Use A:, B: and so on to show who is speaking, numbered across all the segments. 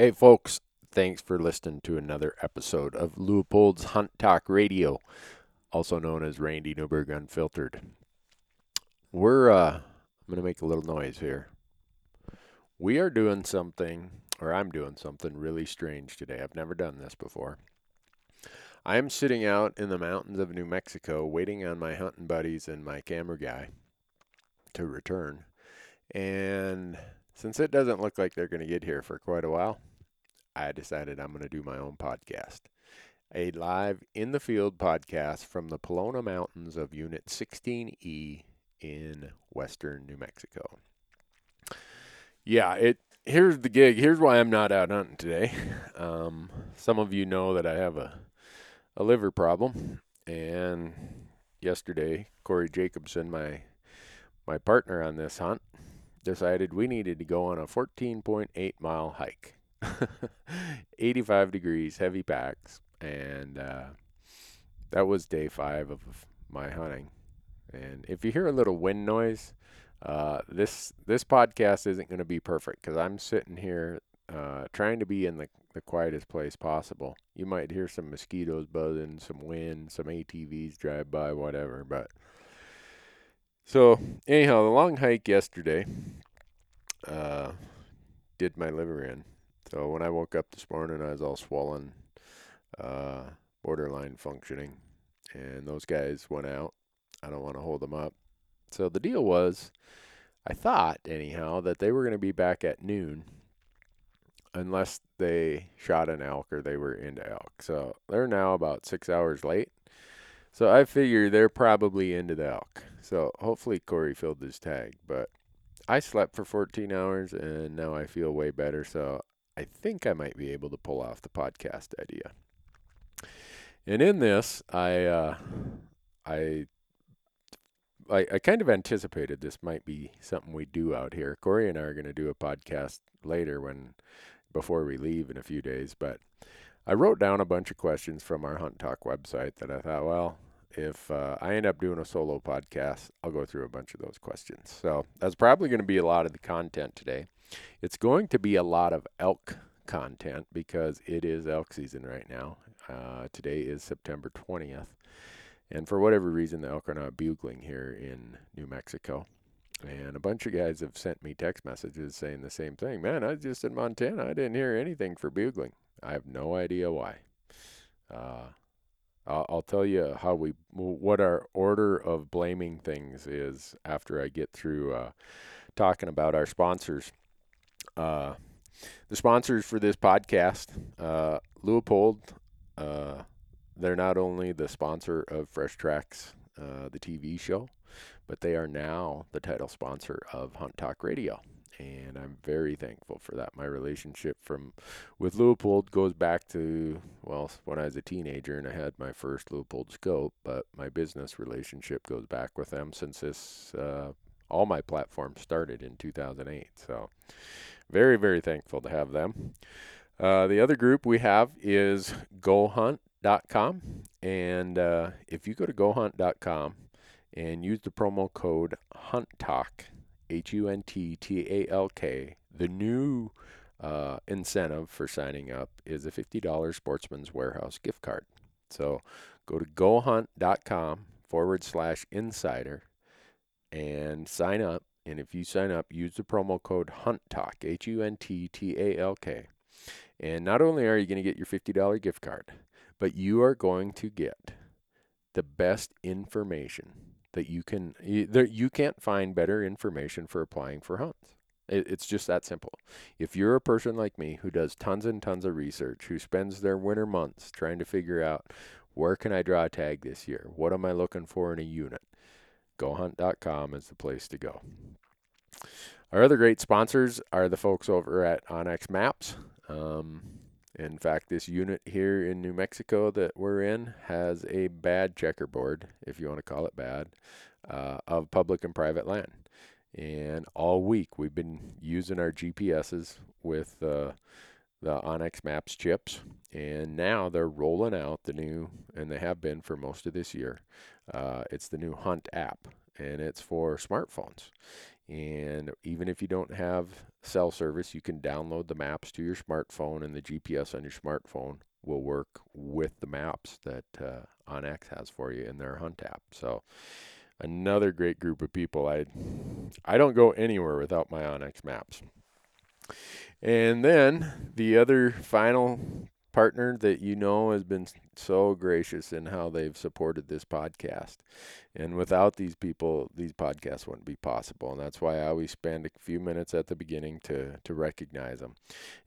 A: Hey, folks, thanks for listening to another episode of Leupold's Hunt Talk Radio, also known as Randy Newberg Unfiltered. We're, uh, I'm going to make a little noise here. We are doing something, or I'm doing something really strange today. I've never done this before. I am sitting out in the mountains of New Mexico waiting on my hunting buddies and my camera guy to return. And since it doesn't look like they're going to get here for quite a while, I decided I'm going to do my own podcast. A live in the field podcast from the Pelona Mountains of Unit 16E in western New Mexico. Yeah, it here's the gig. Here's why I'm not out hunting today. Um, some of you know that I have a a liver problem, and yesterday Corey Jacobson, my my partner on this hunt, decided we needed to go on a 14.8 mile hike. 85 degrees, heavy packs, and uh, that was day five of my hunting. And if you hear a little wind noise, uh, this this podcast isn't going to be perfect because I'm sitting here uh, trying to be in the, the quietest place possible. You might hear some mosquitoes buzzing, some wind, some ATVs drive by, whatever. But so anyhow, the long hike yesterday uh, did my liver in. So when I woke up this morning, I was all swollen, uh, borderline functioning, and those guys went out. I don't want to hold them up. So the deal was, I thought anyhow that they were going to be back at noon, unless they shot an elk or they were into elk. So they're now about six hours late. So I figure they're probably into the elk. So hopefully Corey filled his tag, but I slept for 14 hours and now I feel way better. So I think I might be able to pull off the podcast idea. And in this, I uh, I, I I kind of anticipated this might be something we do out here. Corey and I are going to do a podcast later when before we leave in a few days, but I wrote down a bunch of questions from our Hunt Talk website that I thought, well, if uh, I end up doing a solo podcast, I'll go through a bunch of those questions. So that's probably going to be a lot of the content today. It's going to be a lot of elk content because it is elk season right now. Uh, today is September 20th. And for whatever reason, the elk are not bugling here in New Mexico. And a bunch of guys have sent me text messages saying the same thing. Man, I was just in Montana. I didn't hear anything for bugling. I have no idea why. Uh, I'll, tell you how we, what our order of blaming things is after I get through uh, talking about our sponsors. Uh, the sponsors for this podcast, uh, Leupold, uh, they're not only the sponsor of Fresh Tracks, uh, the TV show, but they are now the title sponsor of Hunt Talk Radio. And I'm very thankful for that. My relationship from with Leupold goes back to well when I was a teenager and I had my first Leupold scope, but my business relationship goes back with them since this uh, all my platforms started in 2008. So very, very thankful to have them. Uh, the other group we have is gohunt.com. And uh, if you go to gohunt.com and use the promo code HUNTTALK, H U N T T A L K, the new uh, incentive for signing up is a $50 Sportsman's Warehouse gift card. So go to gohunt.com forward slash insider and sign up and if you sign up, use the promo code HUNTTALK, H U N T T A L K. And not only are you going to get your $50 gift card, but you are going to get the best information that you can you can't find better information for applying for hunts. It's just that simple. If you're a person like me who does tons and tons of research, who spends their winter months trying to figure out where can I draw a tag this year? What am I looking for in a unit? GoHunt.com is the place to go. Our other great sponsors are the folks over at onX Maps. Um, in fact, this unit here in New Mexico that we're in has a bad checkerboard, if you want to call it bad, uh, of public and private land. And all week we've been using our GPSs with uh, the onX Maps chips, and now they're rolling out the new, and they have been for most of this year. Uh, it's the new Hunt app, and it's for smartphones. And even if you don't have cell service. You can download the maps to your smartphone, and the GPS on your smartphone will work with the maps that uh, onX has for you in their Hunt app. So another great group of people. I I don't go anywhere without my onX maps. And then the other final partner that you know has been so gracious in how they've supported this podcast. And without these people, these podcasts wouldn't be possible. And that's why I always spend a few minutes at the beginning to, to recognize them.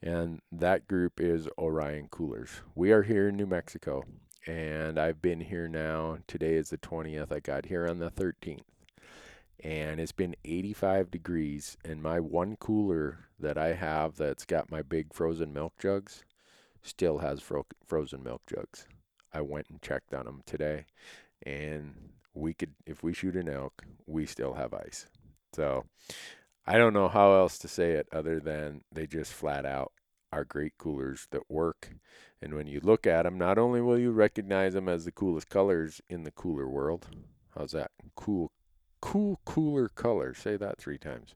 A: And that group is Orion Coolers. We are here in New Mexico, and I've been here now. Today is the 20th. I got here on the 13th. And it's been 85 degrees, and my one cooler that I have that's got my big frozen milk jugs still has fro- frozen milk jugs. I went and checked on them today, and we could, if we shoot an elk, we still have ice. So I don't know how else to say it other than they just flat out are great coolers that work. And when you look at them, not only will you recognize them as the coolest colors in the cooler world, how's that? Cool, cool, cooler color. Say that three times.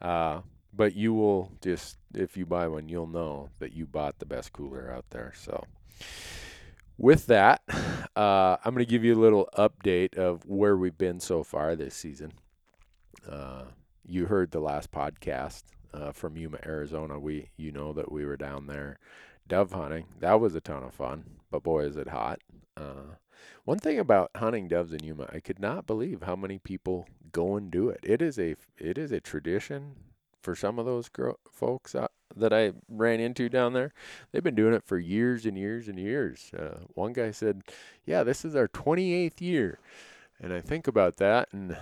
A: Uh, but you will just if you buy one you'll know that you bought the best cooler out there. So with that uh, i'm going to give you a little update of where we've been so far this season. Uh, you heard the last podcast uh, from yuma arizona. We you know that we were down there dove hunting. That was a ton of fun but boy is it hot. Uh, one thing about hunting doves in yuma i could not believe how many people go and do it. It is a it is a tradition for some of those folks that I ran into down there, they've been doing it for years and years and years. Uh, one guy said, "Yeah, this is our 28th year," and I think about that, and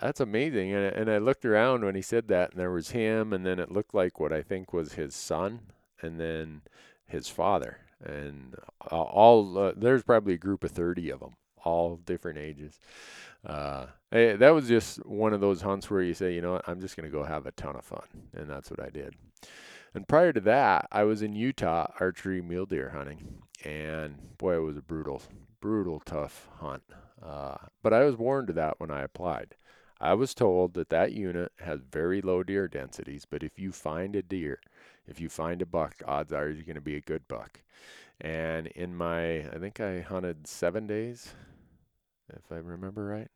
A: that's amazing. And, and I looked around when he said that, and there was him, and then it looked like what I think was his son, and then his father, and all. Uh, there's probably a group of 30 of them, all different ages. Uh, hey, that was just one of those hunts where you say, you know what, I'm just going to go have a ton of fun. And that's what I did. And prior to that, I was in Utah archery mule deer hunting. And boy, it was a brutal, brutal, tough hunt. Uh, but I was warned of that when I applied. I was told that that unit has very low deer densities, but if you find a deer, if you find a buck, odds are you're going to be a good buck. And in my, I think I hunted seven days, if I remember right.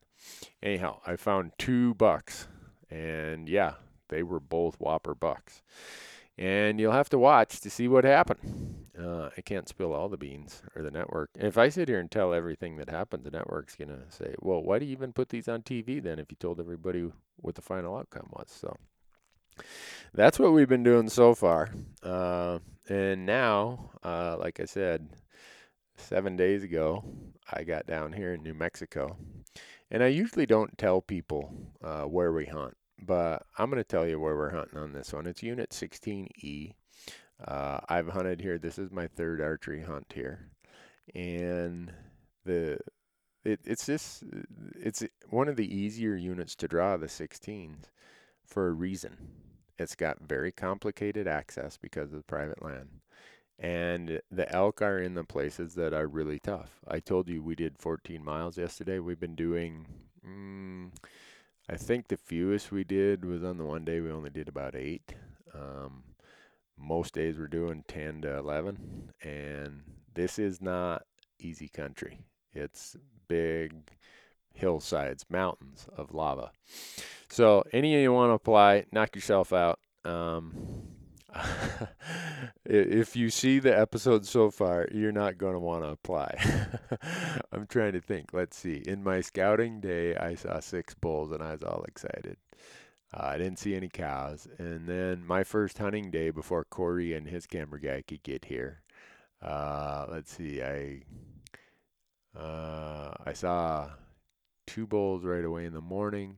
A: Anyhow, I found two bucks, and yeah, they were both whopper bucks. And you'll have to watch to see what happened. Uh, I can't spill all the beans or the network. if I sit here and tell everything that happened, the network's going to say, well, why do you even put these on TV then if you told everybody what the final outcome was? So that's what we've been doing so far. Uh, and now, uh, like I said, seven days ago, I got down here in New Mexico. And I usually don't tell people uh, where we hunt, but I'm going to tell you where we're hunting on this one. It's Unit 16E. Uh, I've hunted here. This is my third archery hunt here, and the it, it's just it's one of the easier units to draw the 16s for a reason. It's got very complicated access because of the private land and the elk are in the places that are really tough. I told you we did 14 miles yesterday. We've been doing, mm, I think the fewest we did was on the one day we only did about eight. Um, most days we're doing 10 to 11, and this is not easy country. It's big hillsides, mountains of lava. So, any of you want to apply, knock yourself out. Um, if you see the episode so far, you're not going to want to apply. I'm trying to think. Let's see. In my scouting day, I saw six bulls and I was all excited. Uh, I didn't see any cows. And then my first hunting day before Corey and his camera guy could get here, uh, let's see. I uh, I saw two bulls right away in the morning.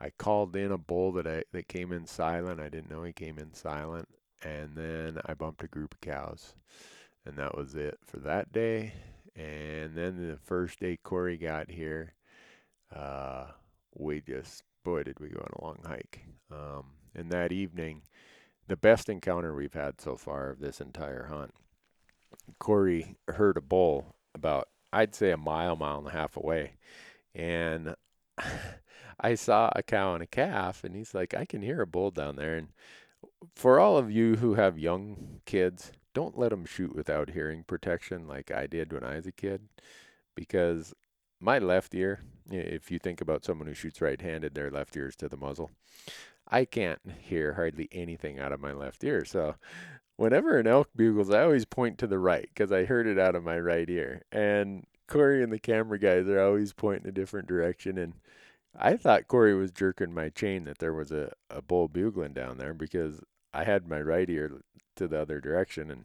A: I called in a bull that I that came in silent. I didn't know he came in silent and then I bumped a group of cows, and that was it for that day. And then the first day Corey got here, uh, we just boy did we go on a long hike. Um, and that evening, the best encounter we've had so far of this entire hunt. Corey heard a bull about I'd say a mile, mile and a half away, and I saw a cow and a calf, and he's like, I can hear a bull down there, and for all of you who have young kids, don't let them shoot without hearing protection like I did when I was a kid, because my left ear, if you think about someone who shoots right-handed, their left ear is to the muzzle. I can't hear hardly anything out of my left ear, so whenever an elk bugles, I always point to the right because I heard it out of my right ear. And Corey and the camera guys are always pointing a different direction, and I thought Corey was jerking my chain that there was a, a bull bugling down there because I had my right ear to the other direction, and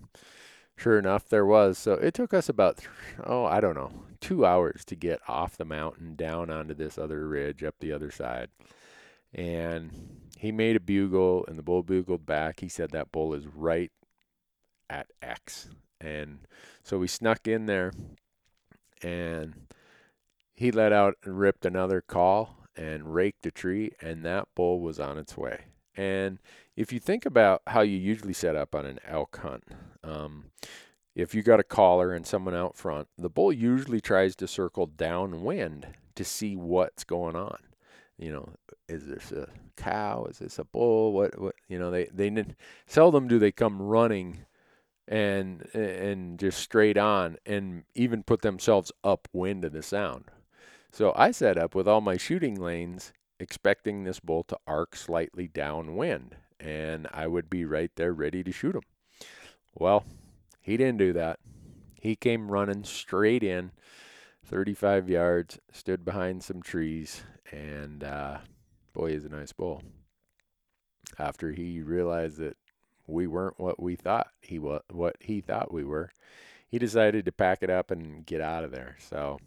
A: sure enough, there was. So it took us about, oh, I don't know, two hours to get off the mountain down onto this other ridge up the other side. And he made a bugle, and the bull bugled back. He said that bull is right at X. And so we snuck in there, and he let out and ripped another call and raked a tree, and that bull was on its way. And if you think about how you usually set up on an elk hunt, um, if you got a caller and someone out front, the bull usually tries to circle downwind to see what's going on. You know, is this a cow? Is this a bull? What? What? You know, they they seldom do they come running and and just straight on and even put themselves upwind of the sound. So I set up with all my shooting lanes expecting this bull to arc slightly downwind and I would be right there ready to shoot him. Well, he didn't do that. He came running straight in 35 yards, stood behind some trees, and uh, boy, he's a nice bull. After he realized that we weren't what we thought he was, what he thought we were, he decided to pack it up and get out of there. So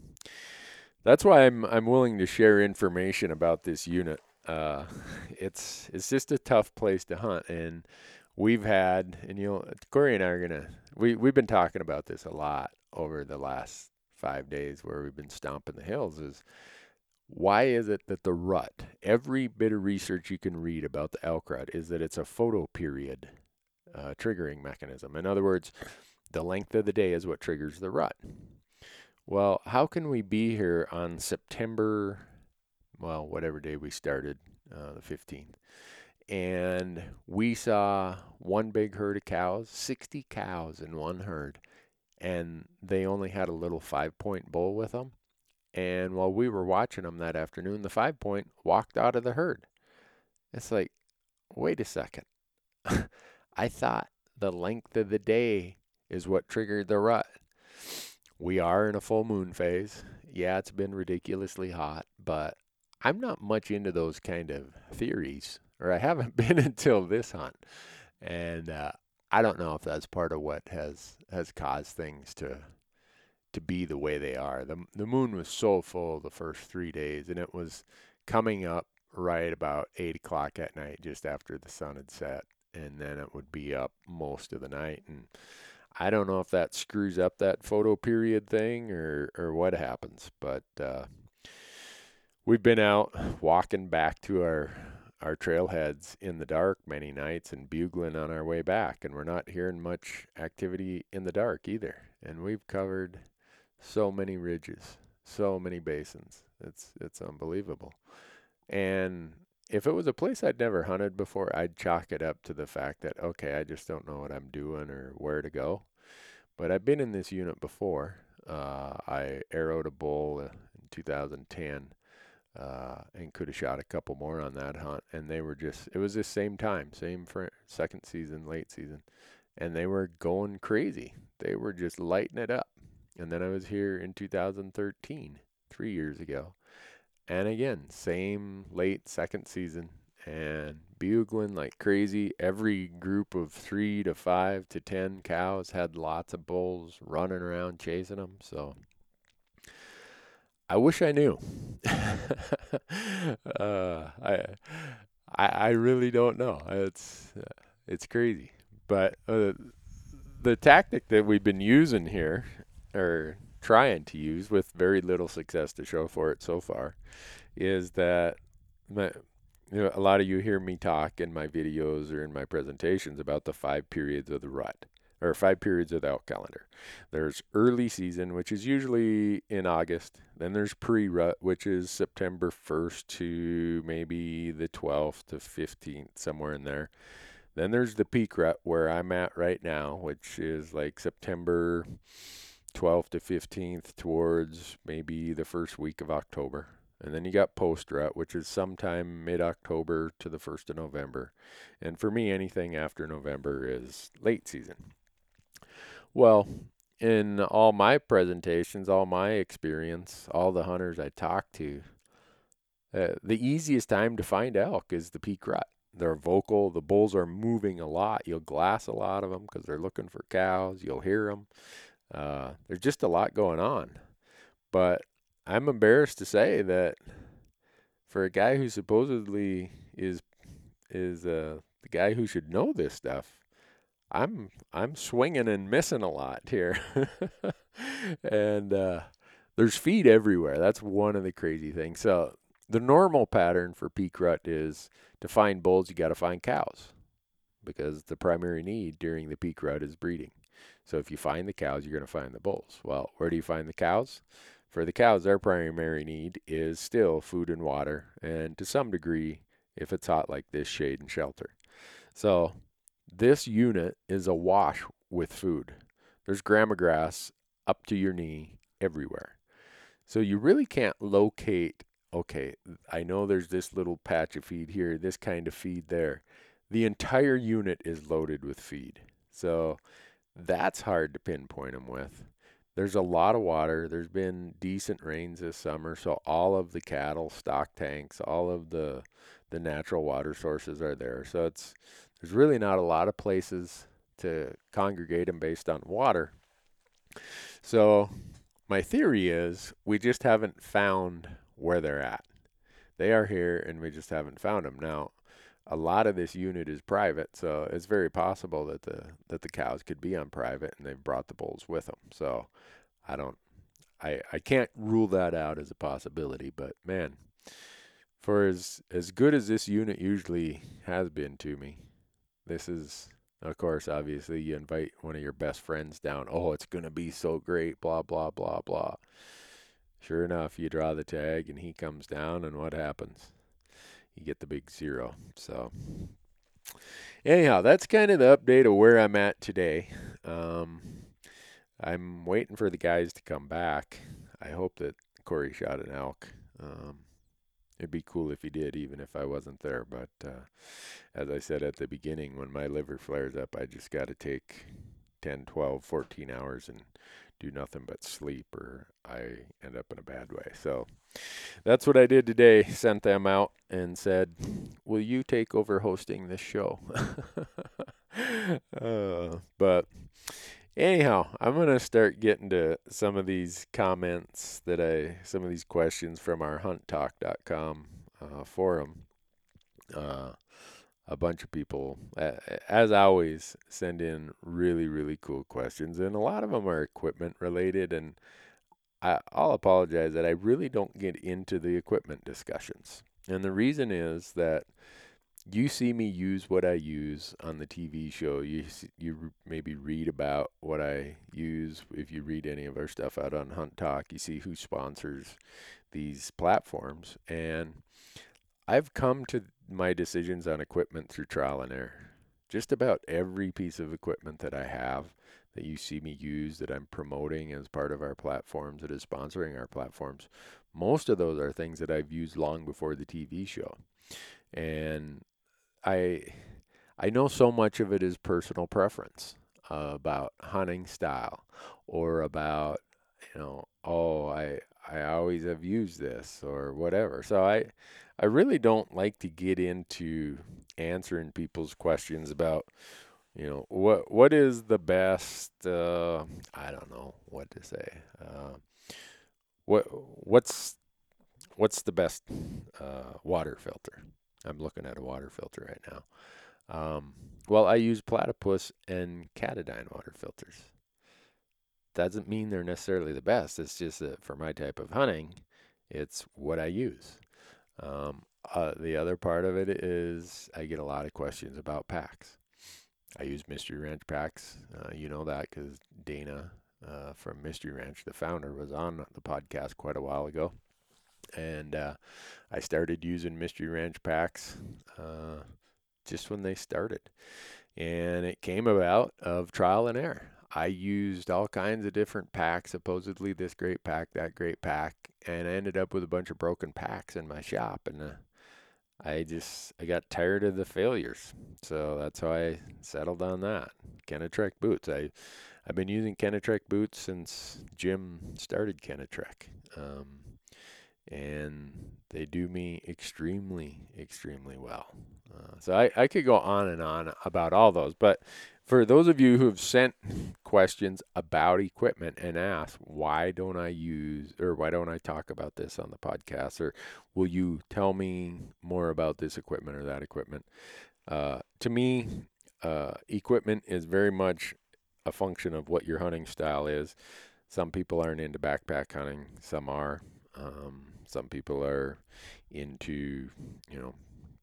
A: that's why I'm I'm willing to share information about this unit. Uh, it's it's just a tough place to hunt, and we've had and you know Corey and I are gonna we we've been talking about this a lot over the last five days where we've been stomping the hills is why is it that the rut every bit of research you can read about the elk rut is that it's a photoperiod uh, triggering mechanism in other words the length of the day is what triggers the rut well, how can we be here on September, well, whatever day we started, uh, the 15th, and we saw one big herd of cows, 60 cows in one herd, and they only had a little five point bull with them. And while we were watching them that afternoon, the five point walked out of the herd. It's like, wait a second. I thought the length of the day is what triggered the rut we are in a full moon phase. Yeah, it's been ridiculously hot, but I'm not much into those kind of theories, or I haven't been until this hunt. And uh, I don't know if that's part of what has has caused things to to be the way they are. The the moon was so full the first three days, and it was coming up right about eight o'clock at night, just after the sun had set, and then it would be up most of the night. And I don't know if that screws up that photo period thing or or what happens, but uh, we've been out walking back to our our trailheads in the dark many nights and bugling on our way back, and we're not hearing much activity in the dark either. And we've covered so many ridges, so many basins. It's it's unbelievable. And if it was a place I'd never hunted before, I'd chalk it up to the fact that, okay, I just don't know what I'm doing or where to go. But I've been in this unit before. Uh, I arrowed a bull in 2010 uh, and could have shot a couple more on that hunt. And they were just, it was the same time, same for second season, late season. And they were going crazy. They were just lighting it up. And then I was here in 2013, three years ago and again, same late second season and bugling like crazy. Every group of three to five to ten cows had lots of bulls running around chasing them. So I wish I knew. uh, I, I, I really don't know. It's it's crazy, but uh, the tactic that we've been using here, or trying to use with very little success to show for it so far is that my, you know, a lot of you hear me talk in my videos or in my presentations about the five periods of the rut or five periods of the elk calendar. There's early season, which is usually in August. Then there's pre rut, which is September 1st to maybe the 12th to 15th, somewhere in there. Then there's the peak rut where I'm at right now, which is like September 12th to 15th towards maybe the first week of October. And then you got post rut, which is sometime mid October to the 1st of November. And for me, anything after November is late season. Well, in all my presentations, all my experience, all the hunters I talk to, uh, the easiest time to find elk is the peak rut. They're vocal. The bulls are moving a lot. You'll glass a lot of them because they're looking for cows. You'll hear them. Uh, there's just a lot going on. But I'm embarrassed to say that for a guy who supposedly is is uh, the guy who should know this stuff, I'm I'm swinging and missing a lot here, and uh, there's feed everywhere. That's one of the crazy things. So the normal pattern for peak rut is to find bulls. You got to find cows because the primary need during the peak rut is breeding. So if you find the cows, you're going to find the bulls. Well, where do you find the cows? For the cows, their primary need is still food and water, and to some degree, if it's hot like this, shade and shelter. So this unit is awash with food. There's grama grass up to your knee everywhere. So you really can't locate, okay, I know there's this little patch of feed here, this kind of feed there. The entire unit is loaded with feed. So that's hard to pinpoint them with. There's a lot of water. There's been decent rains this summer, so all of the cattle stock tanks, all of the the natural water sources are there. So it's there's really not a lot of places to congregate them based on water. So my theory is we just haven't found where they're at. They are here and we just haven't found them. Now, a lot of this unit is private, so it's very possible that the that the cows could be on private and they've brought the bulls with them. So I don't I I can't rule that out as a possibility, but man, for as as good as this unit usually has been to me, this is, of course, obviously, you invite one of your best friends down. Oh, it's to be so great, blah, blah, blah, blah. Sure enough, you draw the tag and he comes down, and what happens? You get the big zero. So, anyhow, that's kind of the update of where I'm at today. Um, I'm waiting for the guys to come back. I hope that Corey shot an elk. Um, it'd be cool if he did, even if I wasn't there. But uh, as I said at the beginning, when my liver flares up, I just got to take 10, 12, 14 hours and do nothing but sleep, or I end up in a bad way. So that's what I did today. Sent them out and said, Will you take over hosting this show? uh, but anyhow, I'm going to start getting to some of these comments that I, some of these questions from our hunttalk.com uh, forum. Uh, a bunch of people, as always, send in really, really cool questions, and a lot of them are equipment related. And I, I'll apologize that I really don't get into the equipment discussions. And the reason is that you see me use what I use on the TV show. You you maybe read about what I use. If you read any of our stuff out on Hunt Talk, you see who sponsors these platforms. And I've come to my decisions on equipment through trial and error. Just about every piece of equipment that I have that you see me use that I'm promoting as part of our platforms that is sponsoring our platforms, most of those are things that I've used long before the TV show. And I I know so much of it is personal preference uh, about hunting style or about you know oh I I always have used this or whatever. So I I really don't like to get into answering people's questions about you know what what is the best uh, I don't know what to say. Uh, what what's what's the best uh, water filter? I'm looking at a water filter right now. Um, well, I use platypus and Katadyn water filters. Doesn't mean they're necessarily the best. It's just that for my type of hunting, it's what I use. Um, uh, the other part of it is I get a lot of questions about packs. I use Mystery Ranch packs. Uh, you know that because Dana uh, from Mystery Ranch, the founder, was on the podcast quite a while ago and uh, I started using Mystery Ranch packs uh, just when they started. And it came about of trial and error. I used all kinds of different packs, supposedly this great pack, that great pack, and I ended up with a bunch of broken packs in my shop. And uh, I just I got tired of the failures, so that's how I settled on that Kenetrek boots. I I've been using Kenetrek boots since Jim started Kenetrek, um, and they do me extremely extremely well. Uh, so I, I could go on and on about all those, but for those of you who have sent questions about equipment and asked why don't I use or why don't I talk about this on the podcast or will you tell me more about this equipment or that equipment? Uh, to me, uh, equipment is very much a function of what your hunting style is. Some people aren't into backpack hunting, some are. Um, some people are into, you know,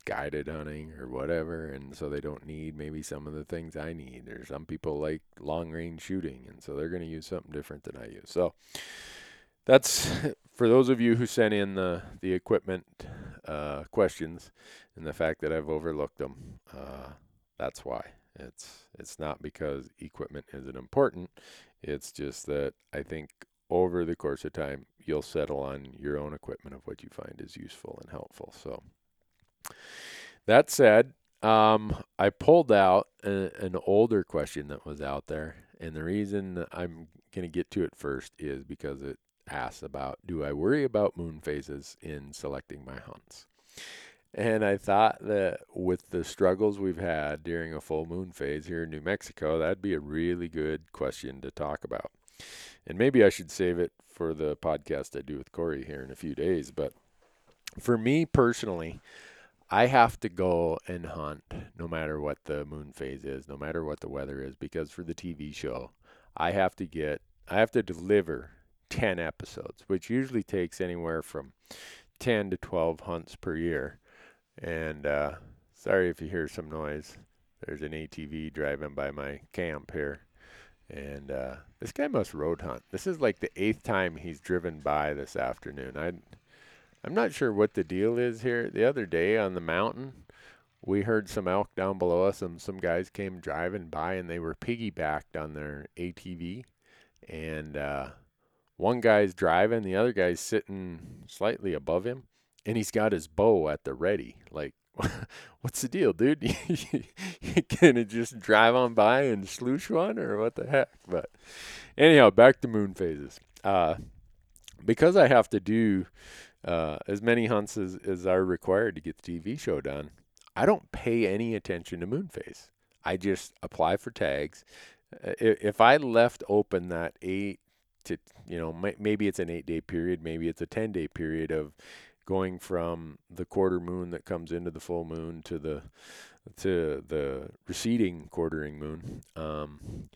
A: guided hunting or whatever and so they don't need maybe some of the things I need or some people like long range shooting and so they're going to use something different than I use. So that's for those of you who sent in the the equipment uh, questions and the fact that I've overlooked them. Uh, that's why. It's it's not because equipment isn't important. It's just that I think over the course of time you'll settle on your own equipment of what you find is useful and helpful. So that said, um, I pulled out a, an older question that was out there, and the reason I'm going to get to it first is because it asks about do I worry about moon phases in selecting my hunts? And I thought that with the struggles we've had during a full moon phase here in New Mexico, that'd be a really good question to talk about. And maybe I should save it for the podcast I do with Corey here in a few days. But for me personally, I have to go and hunt no matter what the moon phase is, no matter what the weather is, because for the TV show, I have to get, I have to deliver 10 episodes, which usually takes anywhere from 10 to 12 hunts per year. And uh, sorry if you hear some noise. There's an ATV driving by my camp here. And uh, this guy must road hunt. This is like the eighth time he's driven by this afternoon. I I'm not sure what the deal is here. The other day on the mountain, we heard some elk down below us, and some guys came driving by, and they were piggybacked on their ATV, and uh, one guy's driving, the other guy's sitting slightly above him, and he's got his bow at the ready. Like, what's the deal, dude? you gonna just drive on by and sloosh one, or what the heck? But anyhow, back to moon phases. Uh, because I have to do uh, as many hunts as, as are required to get the TV show done, I don't pay any attention to moon phase. I just apply for tags. Uh, if I left open that eight to, you know, maybe it's an eight day period, maybe it's a 10 day period of going from the quarter moon that comes into the full moon to the to the receding quartering moon. Um,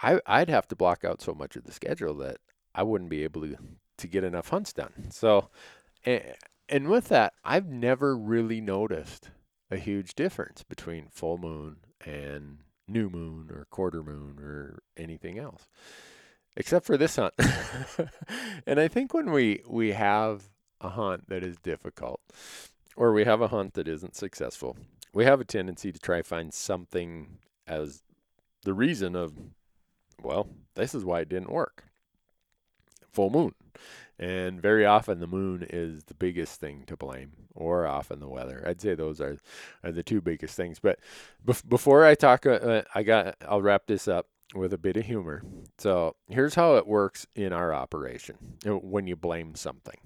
A: I I'd have to block out so much of the schedule that I wouldn't be able to to get enough hunts done. So, and, and with that, I've never really noticed a huge difference between full moon and new moon or quarter moon or anything else, except for this hunt. and I think when we we have a hunt that is difficult, or we have a hunt that isn't successful, we have a tendency to try to find something as the reason of, well, this is why it didn't work. Full moon. And very often the moon is the biggest thing to blame, or often the weather. I'd say those are, are the two biggest things. But bef- before I talk, uh, uh, I got I'll wrap this up with a bit of humor. So here's how it works in our operation when you blame something.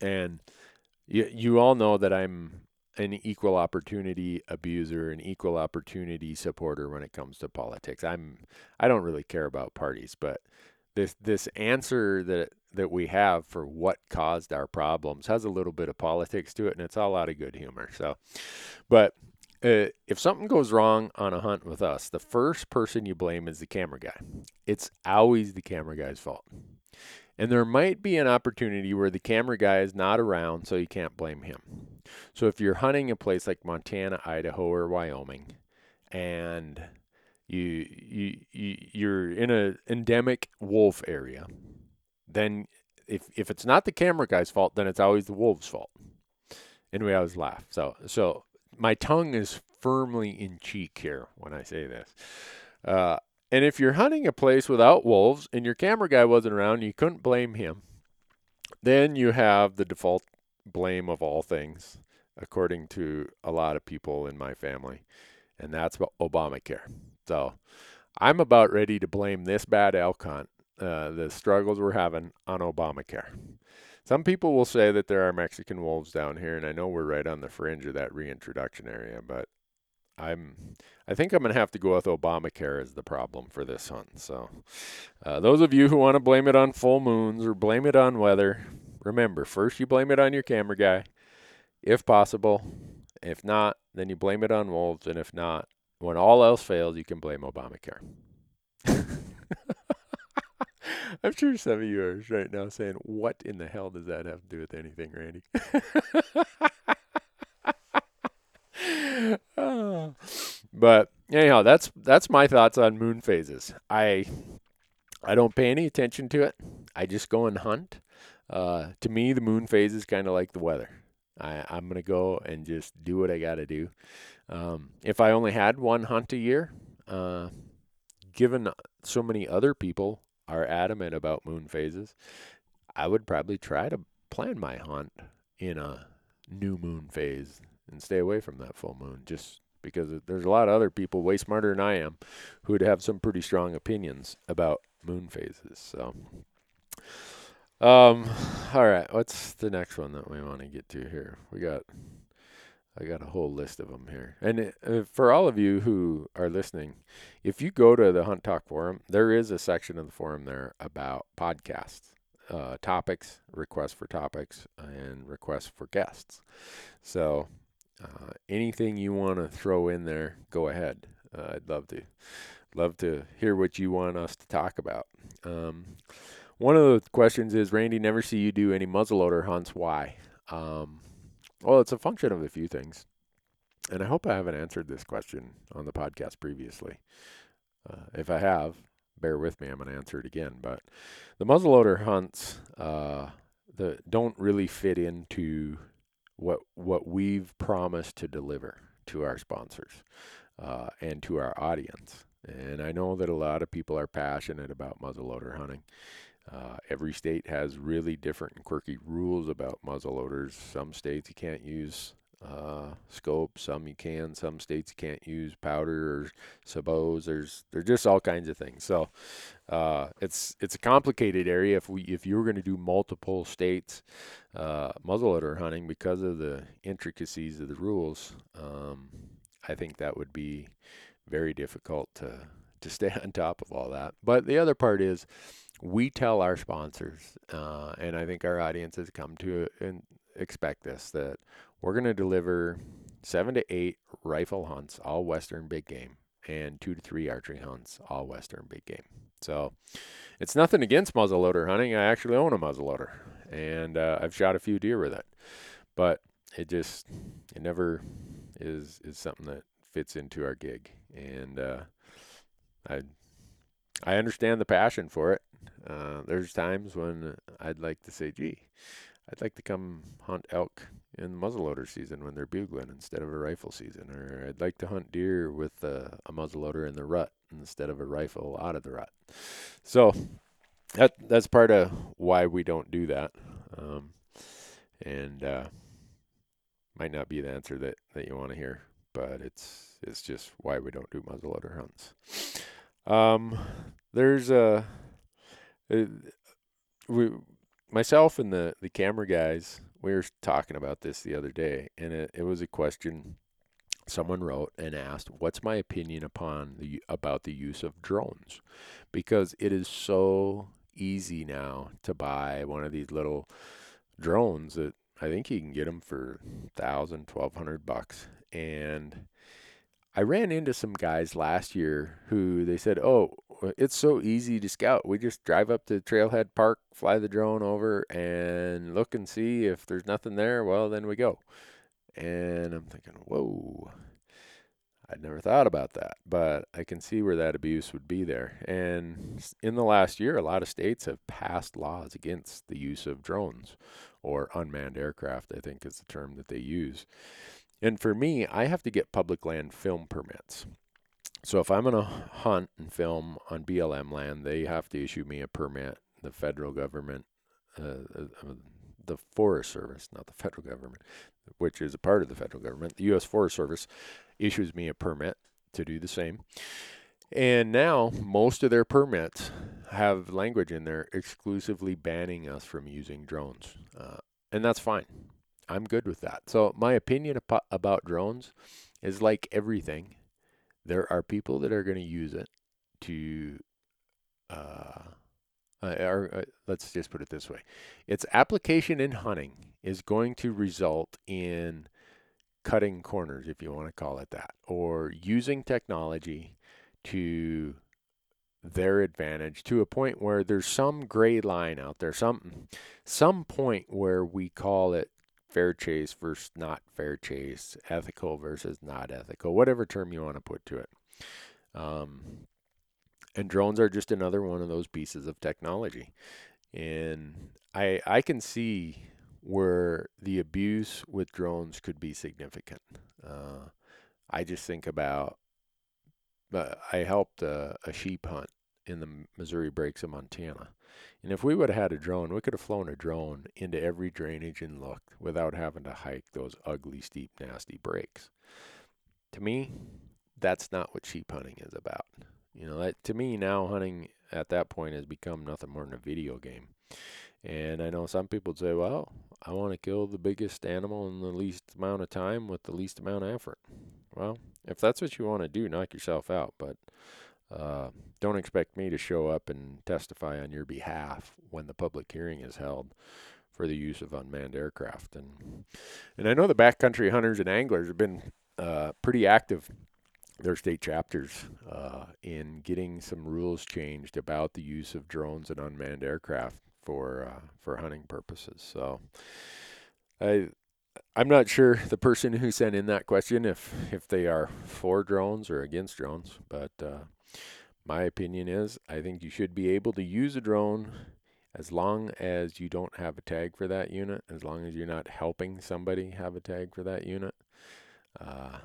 A: And you you all know that I'm an equal opportunity abuser, an equal opportunity supporter when it comes to politics. I'm I don't really care about parties, but this this answer that that we have for what caused our problems has a little bit of politics to it, and it's all out of good humor. So, but uh, if something goes wrong on a hunt with us, the first person you blame is the camera guy. It's always the camera guy's fault. And there might be an opportunity where the camera guy is not around, so you can't blame him. So if you're hunting a place like Montana, Idaho, or Wyoming, and you you, you you're in an endemic wolf area, then if if it's not the camera guy's fault, then it's always the wolves' fault. anyway i always laugh. So so my tongue is firmly in cheek here when I say this. Uh, and if you're hunting a place without wolves and your camera guy wasn't around, you couldn't blame him. Then you have the default blame of all things, according to a lot of people in my family, and that's Obamacare. So I'm about ready to blame this bad elk hunt, uh, the struggles we're having, on Obamacare. Some people will say that there are Mexican wolves down here, and I know we're right on the fringe of that reintroduction area, but I'm I think I'm gonna have to go with Obamacare as the problem for this hunt. So, uh, those of you who want to blame it on full moons or blame it on weather, remember first you blame it on your camera guy, if possible. If not, then you blame it on wolves, and if not, when all else fails, you can blame Obamacare. I'm sure some of you are right now saying, "What in the hell does that have to do with anything, Randy?" but anyhow, that's that's my thoughts on moon phases. I I don't pay any attention to it. I just go and hunt. Uh, to me, the moon phase is kind of like the weather. I, I'm gonna go and just do what I got to do. Um, if I only had one hunt a year, uh, given so many other people are adamant about moon phases, I would probably try to plan my hunt in a new moon phase and stay away from that full moon just because there's a lot of other people way smarter than I am who would have some pretty strong opinions about moon phases. So, um, all right, what's the next one that we want to get to here? We got, I got a whole list of them here. And uh, for all of you who are listening, if you go to the Hunt Talk forum, there is a section of the forum there about podcasts. Uh, topics, requests for topics, and requests for guests. So uh, anything you want to throw in there, go ahead. Uh, I'd love to love to hear what you want us to talk about. Um, one of the questions is, Randy, never see you do any muzzleloader hunts. Why? Um, well, it's a function of a few things, and I hope I haven't answered this question on the podcast previously. Uh, if I have, bear with me. I'm going to answer it again. But the muzzleloader hunts uh, the don't really fit into what what we've promised to deliver to our sponsors uh, and to our audience. And I know that a lot of people are passionate about muzzleloader hunting. Uh, every state has really different and quirky rules about muzzleloaders. Some states you can't use uh, scope. Some you can. Some states you can't use powder or sabots. There's there's just all kinds of things. So uh, it's it's a complicated area. If we if you were going to do multiple states uh, muzzleloader hunting because of the intricacies of the rules, um, I think that would be very difficult to to stay on top of all that. But the other part is we tell our sponsors, uh, and I think our audience has come to and expect this that we're going to deliver seven to eight rifle hunts, all Western big game, and two to three archery hunts, all Western big game. So it's nothing against muzzleloader hunting. I actually own a muzzleloader, and uh, I've shot a few deer with it, but it just it never is is something that fits into our gig, and uh, I I understand the passion for it. Uh, there's times when I'd like to say, "Gee, I'd like to come hunt elk in muzzleloader season when they're bugling instead of a rifle season, or I'd like to hunt deer with a, a muzzleloader in the rut instead of a rifle out of the rut." So that that's part of why we don't do that, um, and uh, might not be the answer that, that you want to hear, but it's it's just why we don't do muzzleloader hunts. Um, there's a, a we myself and the, the camera guys, we were talking about this the other day, and it, it was a question someone wrote and asked, "What's my opinion upon the about the use of drones?" Because it is so easy now to buy one of these little drones that I think you can get them for thousand, twelve hundred bucks, and I ran into some guys last year who they said, "Oh, uh, it's so easy to scout. We just drive up to Trailhead Park, fly the drone over, and look and see if there's nothing there. Well, then we go." And I'm thinking, "Whoa." I'd never thought about that, but I can see where that abuse would be there. And in the last year, a lot of states have passed laws against the use of drones or unmanned aircraft, I think is the term that they use. And for me, I have to get public land film permits. So if I'm going to hunt and film on BLM land, they have to issue me a permit. The federal government, uh, uh, the Forest Service, not the federal government, which is a part of the federal government, the U.S. Forest Service issues me a permit to do the same. And now most of their permits have language in there exclusively banning us from using drones. Uh, and that's fine. I'm good with that. So, my opinion about drones is like everything. There are people that are going to use it to, uh, uh, or uh, let's just put it this way its application in hunting is going to result in cutting corners, if you want to call it that, or using technology to their advantage to a point where there's some gray line out there, some some point where we call it fair chase versus not fair chase, ethical versus not ethical, whatever term you want to put to it. Um, and drones are just another one of those pieces of technology. And I I can see where the abuse with drones could be significant. Uh, I just think about uh, I helped a, a sheep hunt in the Missouri Breaks of Montana. And if we would have had a drone, we could have flown a drone into every drainage and looked without having to hike those ugly, steep, nasty breaks. To me, that's not what sheep hunting is about. You know, that, to me now hunting at that point has become nothing more than a video game. And I know some people say, well, I want to kill the biggest animal in the least amount of time with the least amount of effort. Well, if that's what you want to do, knock yourself out. But uh, don't expect me to show up and testify on your behalf when the public hearing is held for the use of unmanned aircraft. And and I know the backcountry hunters and anglers have been uh, pretty active. Their state chapters uh, in getting some rules changed about the use of drones and unmanned aircraft for uh, for hunting purposes. So I I'm not sure the person who sent in that question if if they are for drones or against drones, but uh, my opinion is I think you should be able to use a drone as long as you don't have a tag for that unit, as long as you're not helping somebody have a tag for that unit. Uh,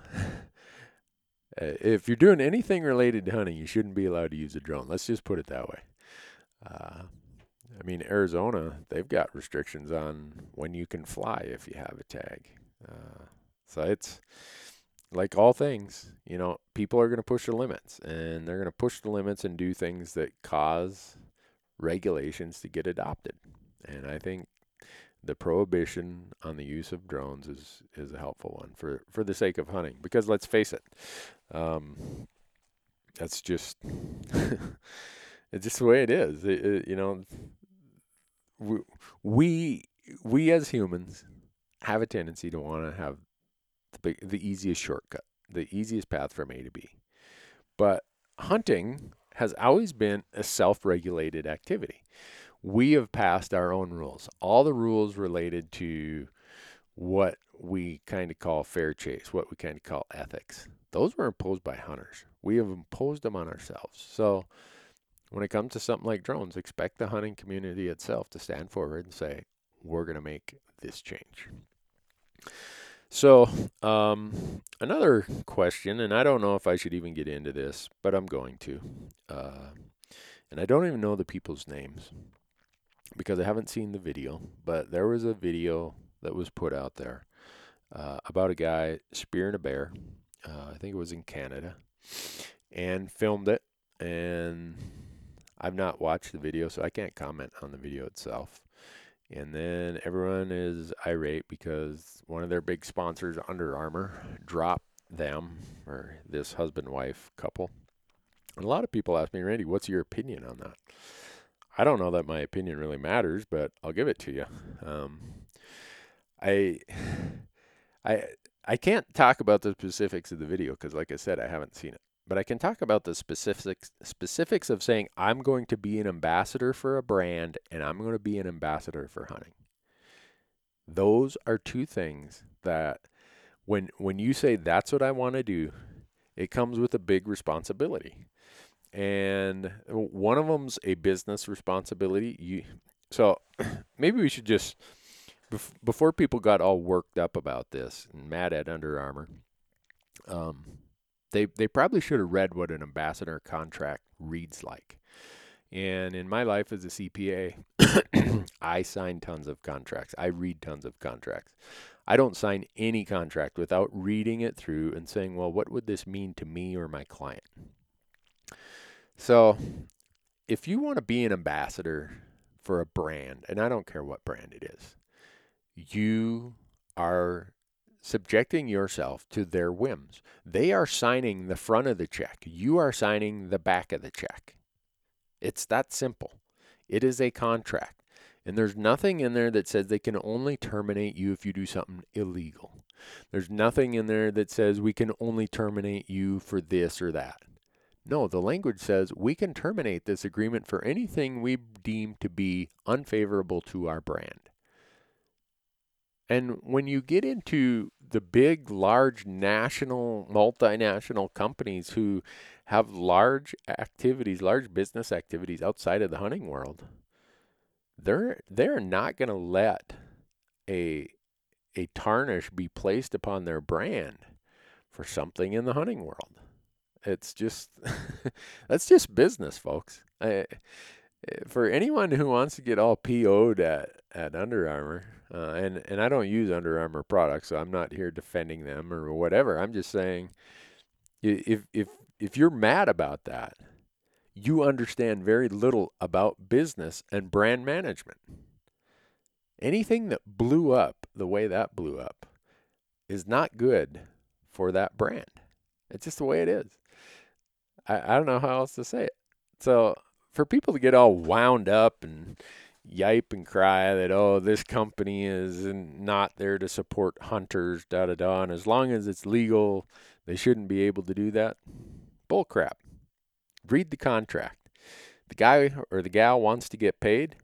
A: if you're doing anything related to hunting, you shouldn't be allowed to use a drone. Let's just put it that way. Uh, I mean, Arizona, they've got restrictions on when you can fly if you have a tag. Uh, so it's like all things, you know, people are going to push the limits and they're going to push the limits and do things that cause regulations to get adopted. And I think the prohibition on the use of drones is is a helpful one for for the sake of hunting because let's face it um, that's just it's just the way it is it, it, you know we we as humans have a tendency to want to have the the easiest shortcut, the easiest path from A to B. But hunting has always been a self-regulated activity. We have passed our own rules. All the rules related to what we kind of call fair chase, what we kind of call ethics. Those were imposed by hunters. We have imposed them on ourselves. So when it comes to something like drones, expect the hunting community itself to stand forward and say, we're going to make this change. So, um, another question, and I don't know if I should even get into this, but I'm going to. Uh, and I don't even know the people's names because I haven't seen the video, but there was a video that was put out there uh, about a guy spearing a bear. Uh, I think it was in Canada, and filmed it. And I've not watched the video, so I can't comment on the video itself. And then everyone is irate because one of their big sponsors, Under Armour, dropped them, or this husband wife couple. And a lot of people ask me, Randy, what's your opinion on that? I don't know that my opinion really matters, but I'll give it to you. Um, I, I, I can't talk about the specifics of the video because, like I said, I haven't seen it but I can talk about the specifics specifics of saying I'm going to be an ambassador for a brand and I'm going to be an ambassador for hunting. Those are two things that when when you say that's what I want to do, it comes with a big responsibility. And one of them's a business responsibility. You so maybe we should just before people got all worked up about this and mad at Under Armour, um, they they probably should have read what an ambassador contract reads like. And in my life as a CPA, I sign tons of contracts. I read tons of contracts. I don't sign any contract without reading it through and saying, well, what would this mean to me or my client? So, if you want to be an ambassador for a brand, and I don't care what brand it is, you are subjecting yourself to their whims. They are signing the front of the check, you are signing the back of the check. It's that simple. It is a contract. And there's nothing in there that says they can only terminate you if you do something illegal. There's nothing in there that says we can only terminate you for this or that. No, the language says we can terminate this agreement for anything we deem to be unfavorable to our brand. And when you get into the big, large national, multinational companies who have large activities, large business activities outside of the hunting world, they're they're not going to let a a tarnish be placed upon their brand for something in the hunting world. It's just that's just business, folks. I, for anyone who wants to get all PO'd at at Under Armour, uh, and and I don't use Under Armour products, so I'm not here defending them or whatever. I'm just saying, if if if you're mad about that, you understand very little about business and brand management. Anything that blew up the way that blew up is not good for that brand. It's just the way it is. I, I don't know how else to say it. So for people to get all wound up and yipe and cry that oh this company is not there to support hunters da da da and as long as it's legal they shouldn't be able to do that Bull crap. Read the contract. The guy or the gal wants to get paid.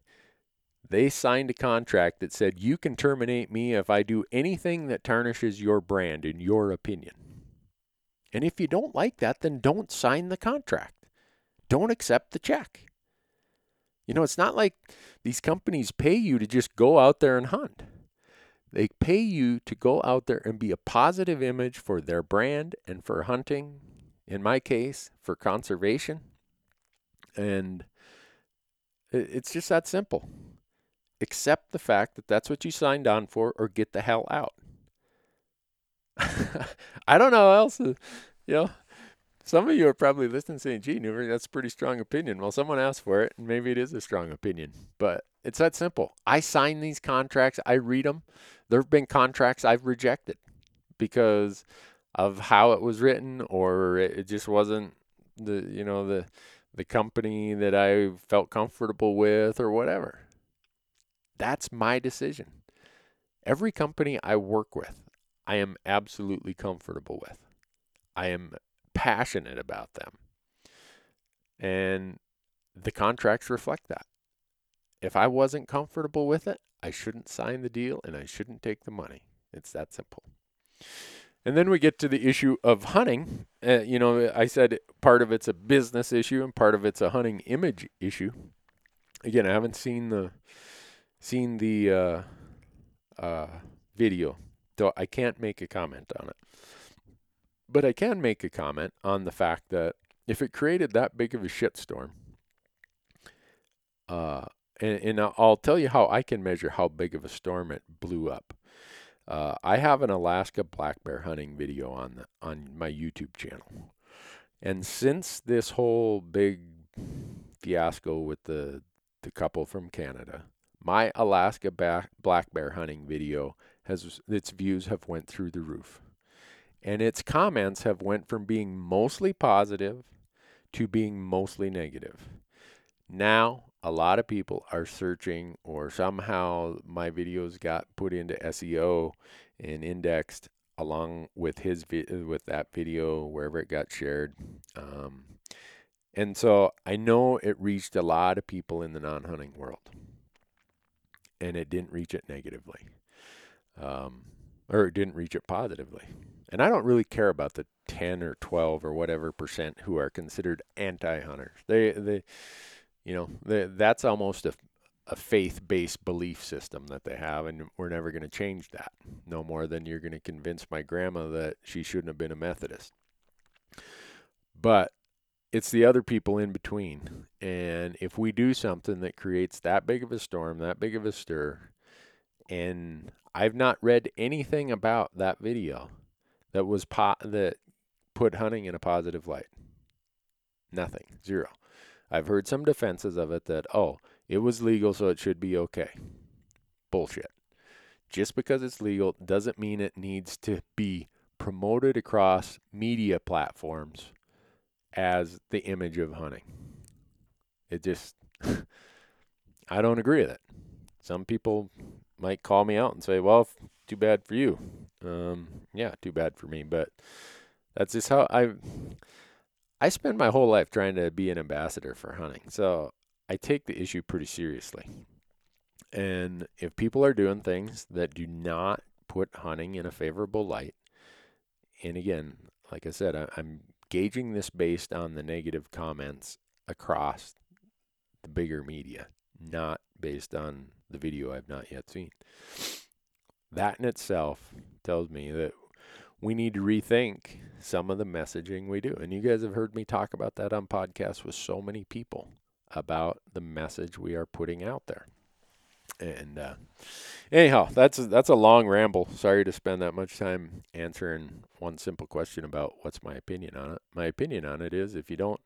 A: They signed a contract that said you can terminate me if I do anything that tarnishes your brand, in your opinion. And if you don't like that, then don't sign the contract. Don't accept the check. You know, it's not like these companies pay you to just go out there and hunt. They pay you to go out there and be a positive image for their brand and for hunting in my case, for conservation. And it's just that simple. Accept the fact that that's what you signed on for or get the hell out. I don't know else, you know, some of you are probably listening saying, gee, Newberg, that's a pretty strong opinion. Well, someone asked for it, and maybe it is a strong opinion, but it's that simple. I sign these contracts, I read them. There have been contracts I've rejected because of how it was written or it just wasn't the you know the the company that I felt comfortable with or whatever. That's my decision. Every company I work with, I am absolutely comfortable with. I am passionate about them. And the contracts reflect that. If I wasn't comfortable with it, I shouldn't sign the deal and I shouldn't take the money. It's that simple. And then we get to the issue of hunting. Uh, you know, I said part of it's a business issue and part of it's a hunting image issue. Again, I haven't seen the seen the uh, uh, video, so I can't make a comment on it. But I can make a comment on the fact that if it created that big of a shitstorm, uh, and, and I'll tell you how I can measure how big of a storm it blew up. Uh, I have an Alaska black bear hunting video on the, on my YouTube channel, and since this whole big fiasco with the the couple from Canada, my Alaska black bear hunting video has its views have went through the roof, and its comments have went from being mostly positive to being mostly negative. Now a lot of people are searching or somehow my videos got put into SEO and indexed along with his vi- with that video wherever it got shared. Um, and so I know it reached a lot of people in the non-hunting world, and it didn't reach it negatively, um, or it didn't reach it positively. And I don't really care about the 10 or 12 or whatever percent who are considered anti-hunters. They they you know, that's almost a a faith-based belief system that they have, and we're never going to change that. No more than you're going to convince my grandma that she shouldn't have been a Methodist. But it's the other people in between. And if we do something that creates that big of a storm, that big of a stir, and I've not read anything about that video that was po- that put hunting in a positive light. Nothing. Zero. I've heard some defenses of it that, oh, it was legal, so it should be okay. Bullshit. Just because it's legal doesn't mean it needs to be promoted across media platforms as the image of hunting. It just, I don't agree with it. Some people might call me out and say, well, too bad for you. Um, yeah, too bad for me. But that's just how I, I spend my whole life trying to be an ambassador for hunting. So I take the issue pretty seriously. And if people are doing things that do not put hunting in a favorable light, and again, like I said, I, am gauging this based on the negative comments across the bigger media, not based on the video I've not yet seen. That in itself tells me that we need to rethink some of the messaging we do. And you guys have heard me talk about that on podcasts with so many people about the message we are putting out there. And uh, anyhow, that's that's a long ramble. Sorry to spend that much time answering one simple question about what's my opinion on it. My opinion on it is if you don't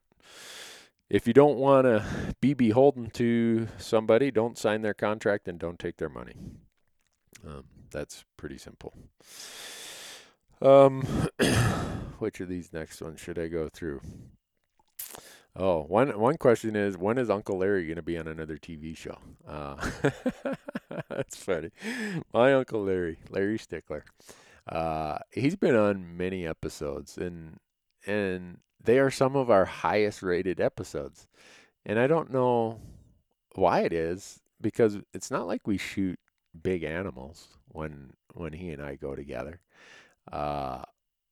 A: if you don't want to be beholden to somebody, don't sign their contract and don't take their money. Um, that's pretty simple. Um, which of these next ones should I go through? Oh, one one question is when is Uncle Larry going to be on another TV show? Uh, that's funny. My Uncle Larry, Larry Stickler, uh, he's been on many episodes, and and they are some of our highest rated episodes. And I don't know why it is because it's not like we shoot big animals when when he and I go together. Uh,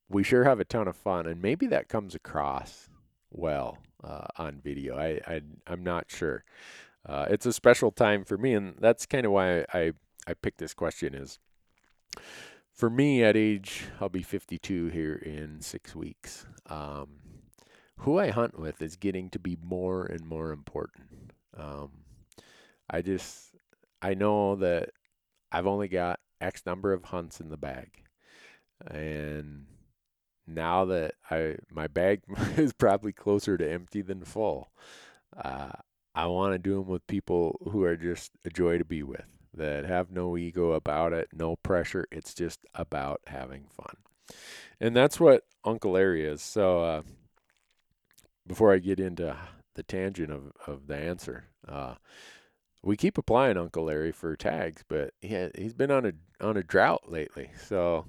A: we sure have a ton of fun, and maybe that comes across well uh, on video. I, I I'm not sure. Uh, it's a special time for me, and that's kind of why I I picked this question. Is for me at age I'll be 52 here in six weeks. Um, who I hunt with is getting to be more and more important. Um, I just I know that I've only got X number of hunts in the bag, and now that I my bag is probably closer to empty than full, uh, I want to do them with people who are just a joy to be with, that have no ego about it, no pressure. It's just about having fun, and that's what Uncle Larry is. So uh, before I get into the tangent of of the answer. Uh, we keep applying Uncle Larry for tags, but he he's been on a on a drought lately. So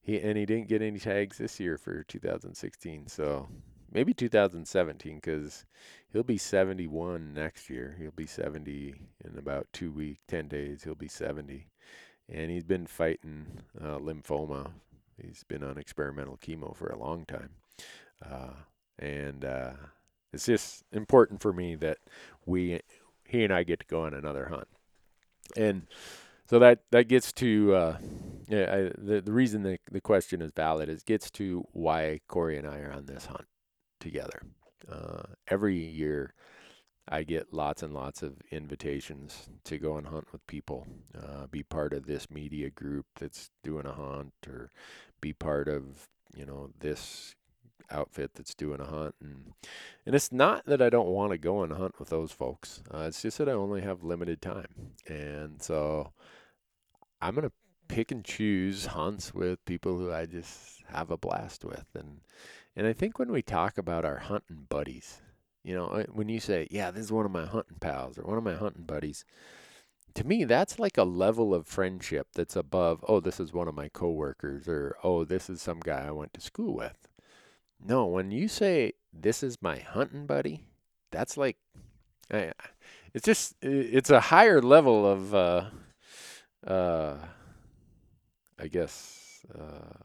A: he and he didn't get any tags this year for 2016. So maybe 2017 because he'll be 71 next year. He'll be 70 in about two weeks, 10 days. He'll be 70, and he's been fighting uh, lymphoma. He's been on experimental chemo for a long time, uh, and uh, it's just important for me that we, he and I, get to go on another hunt, and so that that gets to uh, yeah, I, the the reason the the question is valid is gets to why Corey and I are on this hunt together. Uh, every year, I get lots and lots of invitations to go and hunt with people, uh, be part of this media group that's doing a hunt, or be part of you know this outfit that's doing a hunt and and it's not that I don't want to go and hunt with those folks. Uh, it's just that I only have limited time, and so I'm gonna pick and choose hunts with people who I just have a blast with, and and I think when we talk about our hunting buddies, you know, when you say, "Yeah, this is one of my hunting pals" or "one of my hunting buddies," to me that's like a level of friendship that's above, "Oh, this is one of my coworkers," or "Oh, this is some guy I went to school with." No, when you say this is my hunting buddy, that's like, it's just it's a higher level of. Uh, uh, I guess, uh,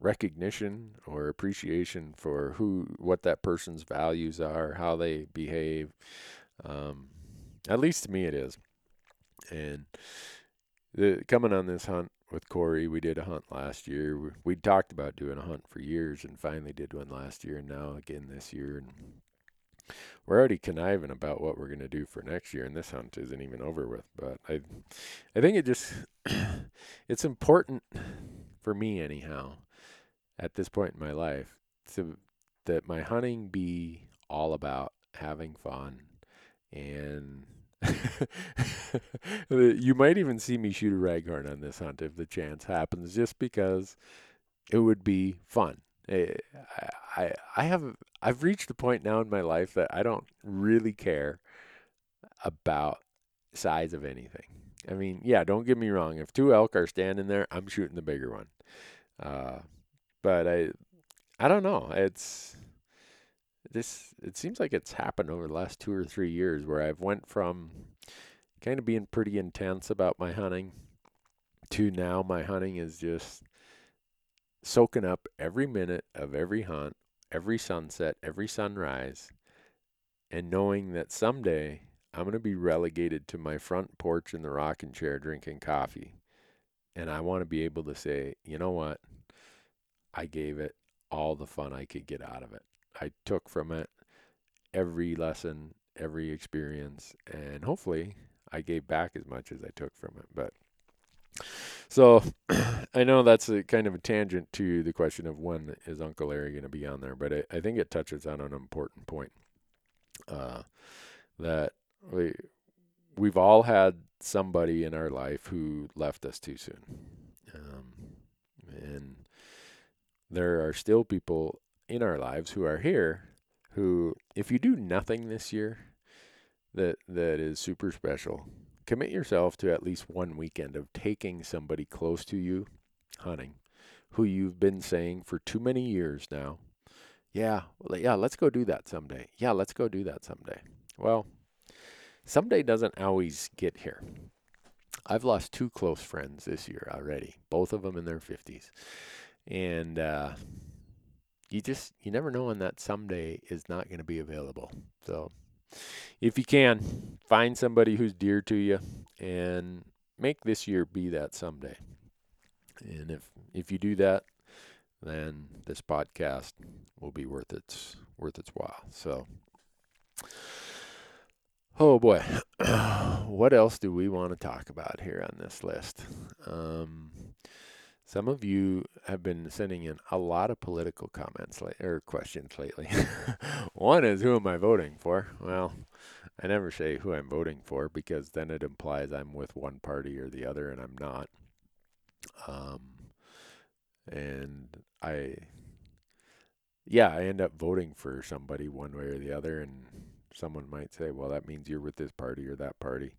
A: recognition or appreciation for who, what that person's values are, how they behave. Um, at least to me, it is. And the, coming on this hunt with Corey, we did a hunt last year. We, we'd talked about doing a hunt for years and finally did one last year and now again this year. And we're already conniving about what we're going to do for next year and this hunt isn't even over with. But I, I think it just, it's important for me anyhow at this point in my life to, that my hunting be all about having fun and you might even see me shoot a raghorn on this hunt if the chance happens, just because it would be fun. Eh, I, I, I have I've reached a point now in my life that I don't really care about size of anything. I mean, yeah, don't get me wrong. If two elk are standing there, I'm shooting the bigger one. Uh, but I, I don't know. It's this it seems like it's happened over the last two or three years where I've went from kind of being pretty intense about my hunting to now my hunting is just soaking up every minute of every hunt, every sunset, every sunrise, and knowing that someday I'm going to be relegated to my front porch in the rocking chair drinking coffee. And I want to be able to say, you know what? I gave it all the fun I could get out of it. I took from it every lesson, every experience, and hopefully I gave back as much as I took from it. But so I know that's a kind of a tangent to the question of when is Uncle Larry going to be on there, but I, I, think it touches on an important point uh, that we we've all had somebody in our life who left us too soon, um, and there are still people in our lives who are here who if you do nothing this year that that is super special commit yourself to at least one weekend of taking somebody close to you hunting who you've been saying for too many years now yeah yeah let's go do that someday. Yeah let's go do that someday. Well someday doesn't always get here. I've lost two close friends this year already both of them in their 50s and uh, you just you never know when that someday is not going to be available. So if you can find somebody who's dear to you and make this year be that someday. And if if you do that, then this podcast will be worth its worth its while. So Oh boy. what else do we want to talk about here on this list? Um, some of you have been sending in a lot of political comments la- or questions lately. One is who am I voting for? Well, I never say who I'm voting for because then it implies I'm with one party or the other and I'm not. Um, and I yeah, I end up voting for somebody one way or the other and someone might say, "Well, that means you're with this party or that party."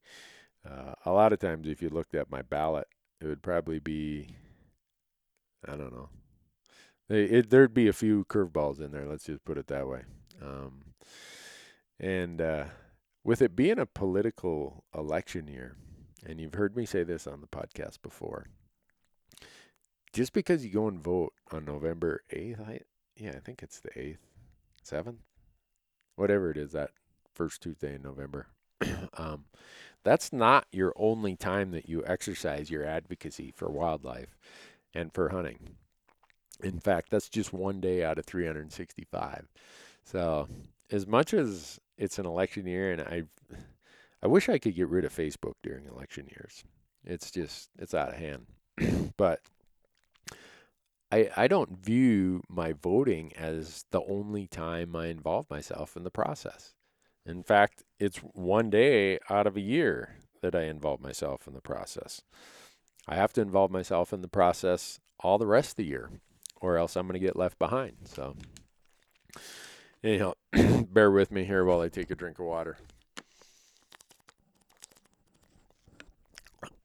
A: Uh, a lot of times if you looked at my ballot, it would probably be I don't know. It, there'd be a few curveballs in there. Let's just put it that way. Um, and uh, with it being a political election year, and you've heard me say this on the podcast before, just because you go and vote on November 8th, I, yeah, I think it's the 8th, 7th, whatever it is, that first Tuesday in November. um, that's not your only time that you exercise your advocacy for wildlife and for hunting. In fact, that's just one day out of 365. So, as much as it's an election year, and I, I wish I could get rid of Facebook during election years. It's just it's out of hand. but I I don't view my voting as the only time I involve myself in the process. In fact, it's one day out of a year that I involve myself in the process. I have to involve myself in the process all the rest of the year, or else I'm going to get left behind. So, anyhow, bear with me here while I take a drink of water.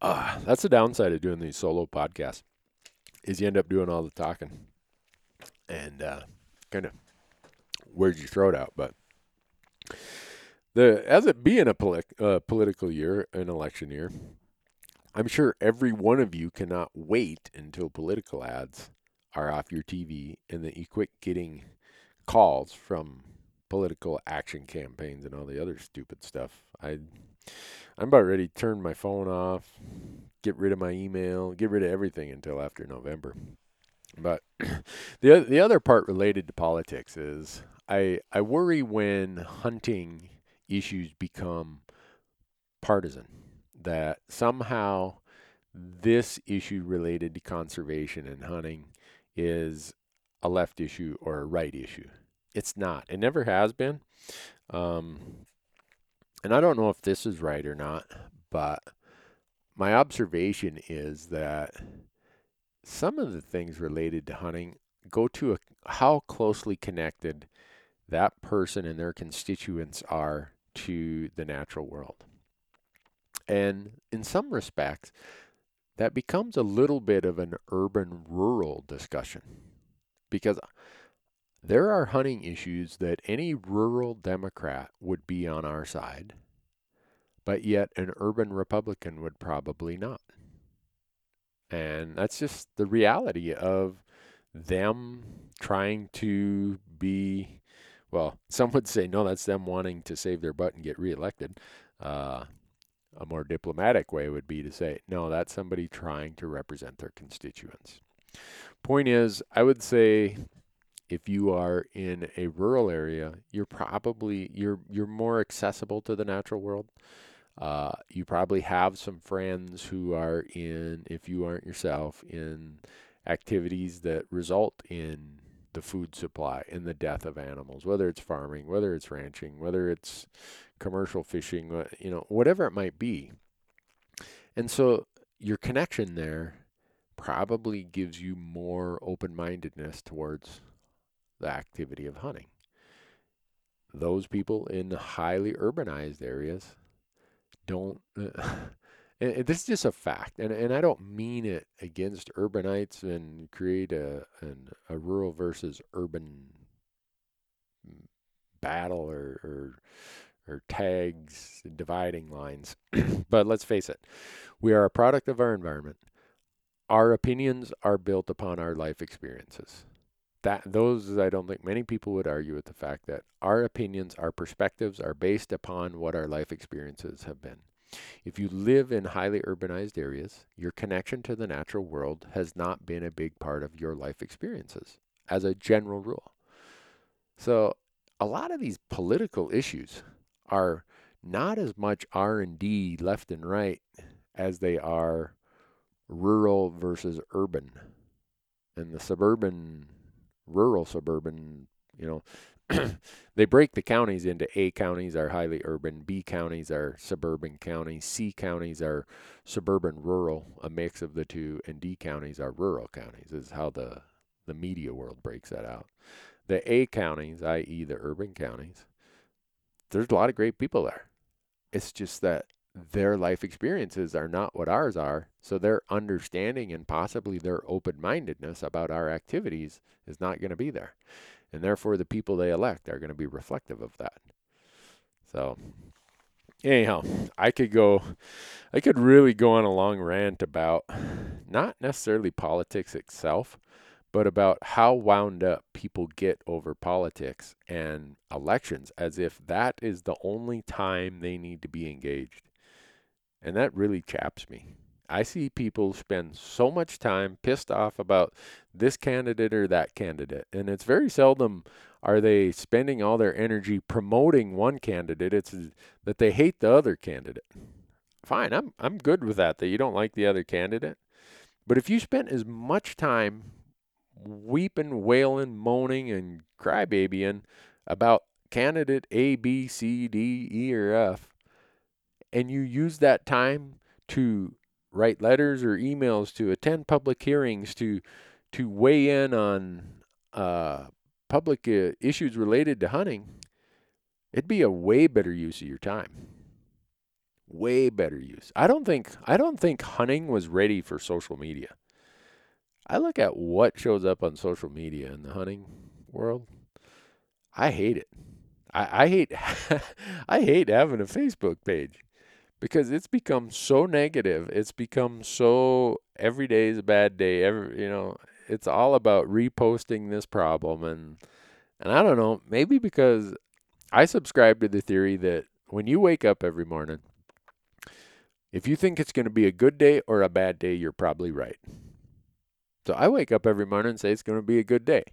A: Uh, that's the downside of doing these solo podcasts, is you end up doing all the talking, and uh, kind of wears your throat out. But the as it being a uh, political year, an election year, I'm sure every one of you cannot wait until political ads are off your TV and that you quit getting calls from political action campaigns and all the other stupid stuff. I I'm about ready to turn my phone off, get rid of my email, get rid of everything until after November. But the the other part related to politics is I I worry when hunting issues become partisan that somehow this issue related to conservation and hunting is a left issue or a right issue. It's not. It never has been. Um, and I don't know if this is right or not, but my observation is that some of the things related to hunting go to a, how closely connected that person and their constituents are to the natural world. And in some respects, that becomes a little bit of an urban rural discussion because there are hunting issues that any rural Democrat would be on our side, but yet an urban Republican would probably not. And that's just the reality of them trying to be, well, some would say, no, that's them wanting to save their butt and get reelected. Uh, a more diplomatic way would be to say, no, that's somebody trying to represent their constituents. Point is, I would say if you are in a rural area, you're probably you're you're more accessible to the natural world. Uh, you probably have some friends who are in, if you aren't yourself, in activities that result in the food supply and the death of animals, whether it's farming, whether it's ranching, whether it's commercial fishing, uh, you know, whatever it might be. And so your connection there probably gives you more open mindedness towards the activity of hunting. Those people in highly urbanized areas don't. Uh, and this is just a fact, and and I don't mean it against urbanites and create a an, a rural versus urban battle or, or or tags, dividing lines. but let's face it, we are a product of our environment. Our opinions are built upon our life experiences. That those I don't think many people would argue with the fact that our opinions, our perspectives are based upon what our life experiences have been. If you live in highly urbanized areas, your connection to the natural world has not been a big part of your life experiences as a general rule. So, a lot of these political issues are not as much R&D left and right as they are rural versus urban. And the suburban rural suburban, you know, they break the counties into A counties are highly urban, B counties are suburban counties, C counties are suburban rural, a mix of the two, and D counties are rural counties. Is how the the media world breaks that out. The A counties, i.e., the urban counties, there's a lot of great people there. It's just that their life experiences are not what ours are. So their understanding and possibly their open mindedness about our activities is not going to be there. And therefore, the people they elect are going to be reflective of that. So, anyhow, I could go, I could really go on a long rant about not necessarily politics itself, but about how wound up people get over politics and elections as if that is the only time they need to be engaged. And that really chaps me. I see people spend so much time pissed off about this candidate or that candidate. And it's very seldom are they spending all their energy promoting one candidate. It's that they hate the other candidate. Fine, I'm I'm good with that that you don't like the other candidate. But if you spent as much time weeping, wailing, moaning, and crybabying about candidate A, B, C, D, E, or F, and you use that time to write letters or emails, to attend public hearings, to to weigh in on uh, public uh, issues related to hunting, it'd be a way better use of your time. Way better use. I don't think I don't think hunting was ready for social media. I look at what shows up on social media in the hunting world. I hate it. I, I hate I hate having a Facebook page because it's become so negative. It's become so every day is a bad day. Every you know, it's all about reposting this problem and and I don't know, maybe because I subscribe to the theory that when you wake up every morning, If you think it's going to be a good day or a bad day, you're probably right. So I wake up every morning and say it's going to be a good day.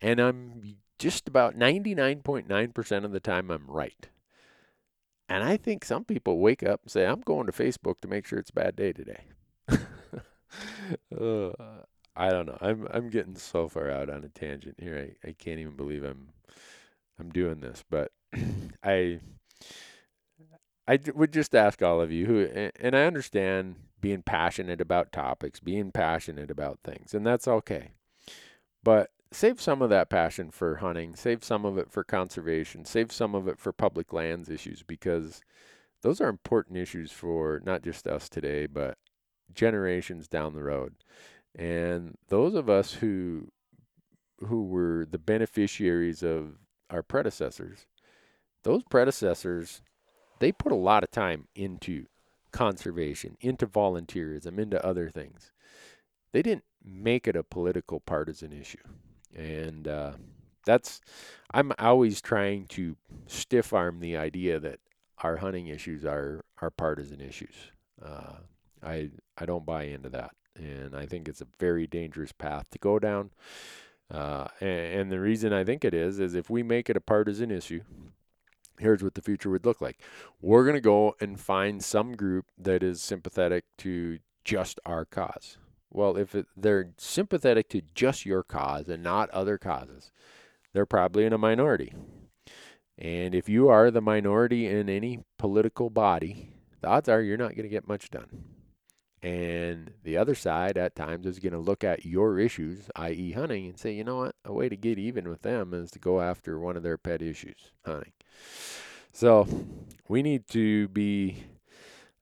A: And I'm just about 99.9% of the time I'm right. And I think some people wake up and say, I'm going to Facebook to make sure it's a bad day today. uh, I don't know. I'm I'm getting so far out on a tangent here. I, I can't even believe I'm I'm doing this, but I I would just ask all of you who and I understand being passionate about topics, being passionate about things, and that's okay. But save some of that passion for hunting, save some of it for conservation, save some of it for public lands issues because those are important issues for not just us today, but generations down the road. And those of us who who were the beneficiaries of our predecessors, those predecessors, they put a lot of time into conservation, into volunteerism, into other things. They didn't make it a political partisan issue. And uh, that's, I'm always trying to stiff arm the idea that our hunting issues are, are partisan issues. Uh, I, I don't buy into that. And I think it's a very dangerous path to go down. Uh, and, and the reason I think it is, is if we make it a partisan issue, here's what the future would look like. We're going to go and find some group that is sympathetic to just our cause. Well, if it, they're sympathetic to just your cause and not other causes, they're probably in a minority. And if you are the minority in any political body, the odds are you're not going to get much done. And the other side at times is going to look at your issues, i.e., hunting, and say, you know what? A way to get even with them is to go after one of their pet issues, hunting. So we need to be,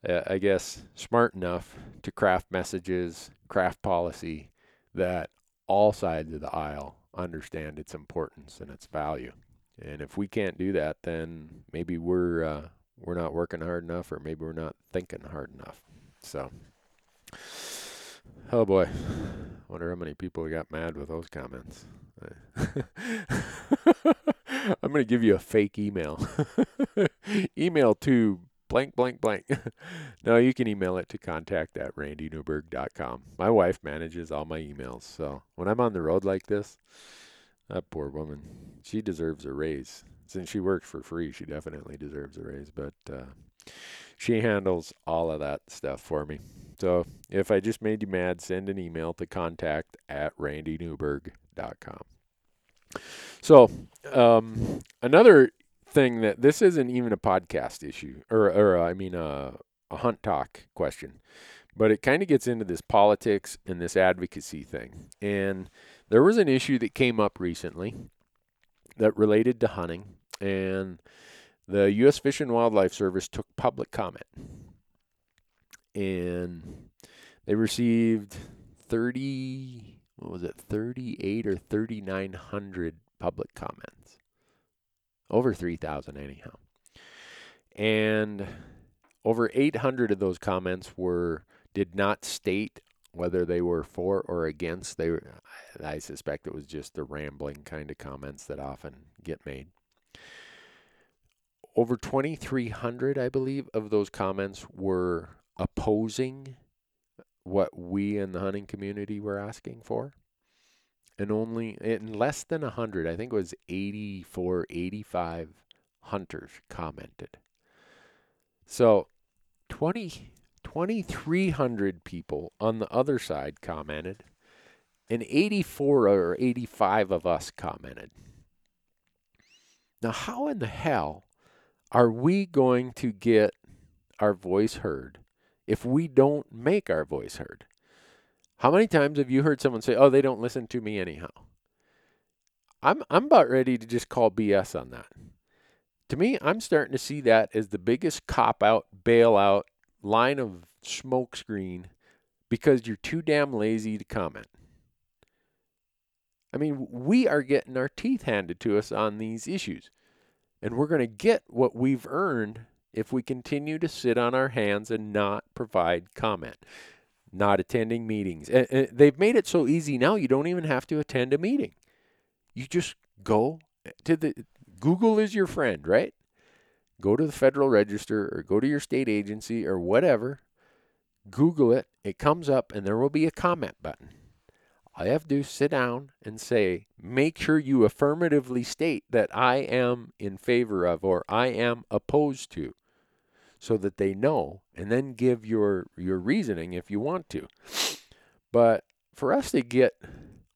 A: uh, I guess, smart enough to craft messages, craft policy that all sides of the aisle understand its importance and its value. And if we can't do that, then maybe we're uh, we're not working hard enough, or maybe we're not thinking hard enough. So. Oh boy. Wonder how many people got mad with those comments. I'm going to give you a fake email. email to blank, blank, blank. no, you can email it to contact at randynewberg.com. My wife manages all my emails. So when I'm on the road like this, that poor woman, she deserves a raise. Since she works for free, she definitely deserves a raise. But uh, she handles all of that stuff for me. So if I just made you mad, send an email to contact at randynewberg.com. So um, another thing that this isn't even a podcast issue, or, or uh, I mean uh, a hunt talk question, but it kind of gets into this politics and this advocacy thing. And there was an issue that came up recently that related to hunting, and the U.S. Fish and Wildlife Service took public comment and they received 30 what was it 38 or 3900 public comments over 3000 anyhow. And over 800 of those comments were did not state whether they were for or against. They were, i suspect it was just the rambling kind of comments that often get made. Over 2300 i believe of those comments were opposing what we in the hunting community were asking for. And only in less than 100, I think it was 84, 85 hunters commented. So 20, 2,300 people on the other side commented, and 84 or 85 of us commented. Now, how in the hell are we going to get our voice heard if we don't make our voice heard. How many times have you heard someone say, "Oh, they don't listen to me anyhow"? I'm I'm about ready to just call BS on that. To me, I'm starting to see that as the biggest cop out, bailout line of smokescreen because you're too damn lazy to comment. I mean, we are getting our teeth handed to us on these issues. And we're going to get what we've earned if we continue to sit on our hands and not provide comment, not attending meetings. And, and they've made it so easy now you don't even have to attend a meeting. You just go to the Google is your friend, right? go to the Federal Register or go to your state agency or whatever, Google it, it comes up, and there will be a comment button. All you have to do is sit down and say, make sure you affirmatively state that I am in favor of or I am opposed to so that they know and then give your your reasoning if you want to. But for us to get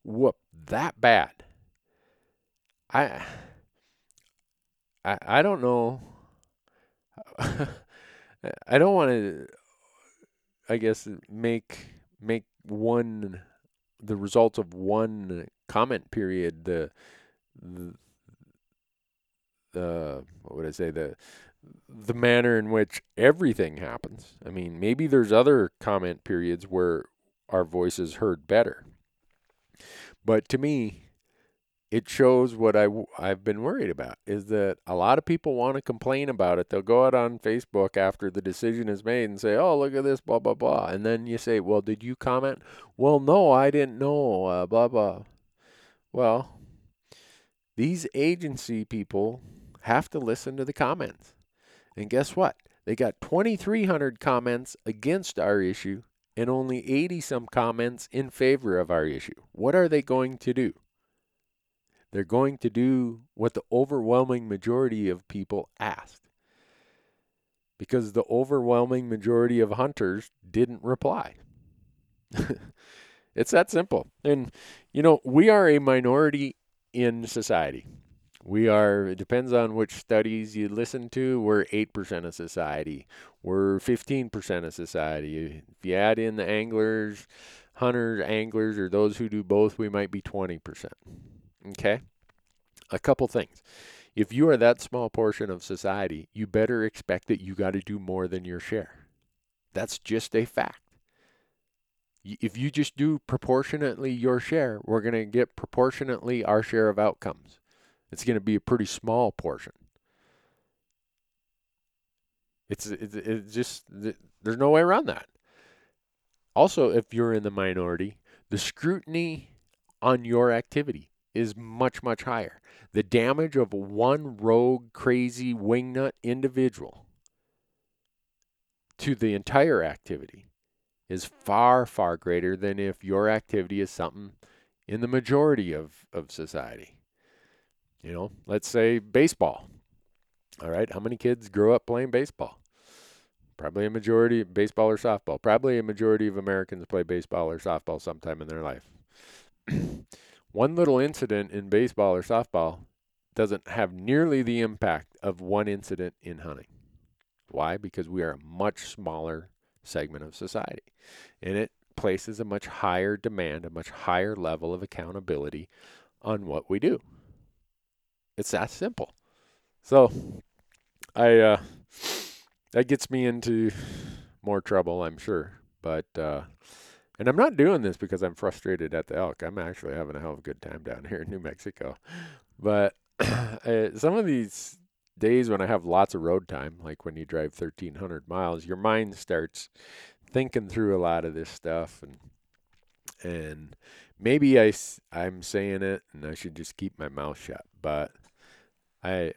A: whooped that bad, I I, I don't know. I don't want to I guess make make one the results of one comment period the the, the what would I say the the manner in which everything happens. I mean, maybe there's other comment periods where our voice is heard better. But to me, it shows what I, I've been worried about is that a lot of people want to complain about it. They'll go out on Facebook after the decision is made and say, oh, look at this, blah, blah, blah. And then you say, well, did you comment? Well, no, I didn't know, uh, blah, blah. Well, these agency people have to listen to the comments. And guess what? They got 2,300 comments against our issue and only 80 some comments in favor of our issue. What are they going to do? They're going to do what the overwhelming majority of people asked. Because the overwhelming majority of hunters didn't reply. it's that simple. And, you know, we are a minority in society. We are, it depends on which studies you listen to, we're 8% of society. We're 15% of society. If you add in the anglers, hunters, anglers, or those who do both, we might be 20%. Okay? A couple things. If you are that small portion of society, you better expect that you got to do more than your share. That's just a fact. If you just do proportionately your share, we're going to get proportionately our share of outcomes. It's going to be a pretty small portion. It's, it's, it's just, there's no way around that. Also, if you're in the minority, the scrutiny on your activity is much, much higher. The damage of one rogue, crazy, wingnut individual to the entire activity is far, far greater than if your activity is something in the majority of, of society. You know, let's say baseball. All right, how many kids grow up playing baseball? Probably a majority baseball or softball. Probably a majority of Americans play baseball or softball sometime in their life. one little incident in baseball or softball doesn't have nearly the impact of one incident in hunting. Why? Because we are a much smaller segment of society. And it places a much higher demand, a much higher level of accountability on what we do. It's that simple. So I uh that gets me into more trouble, I'm sure. But uh and I'm not doing this because I'm frustrated at the elk. I'm actually having a hell of a good time down here in New Mexico. But uh, some of these days when I have lots of road time, like when you drive 1,300 miles, your mind starts thinking through a lot of this stuff, and and maybe I I'm saying it, and I should just keep my mouth shut. But I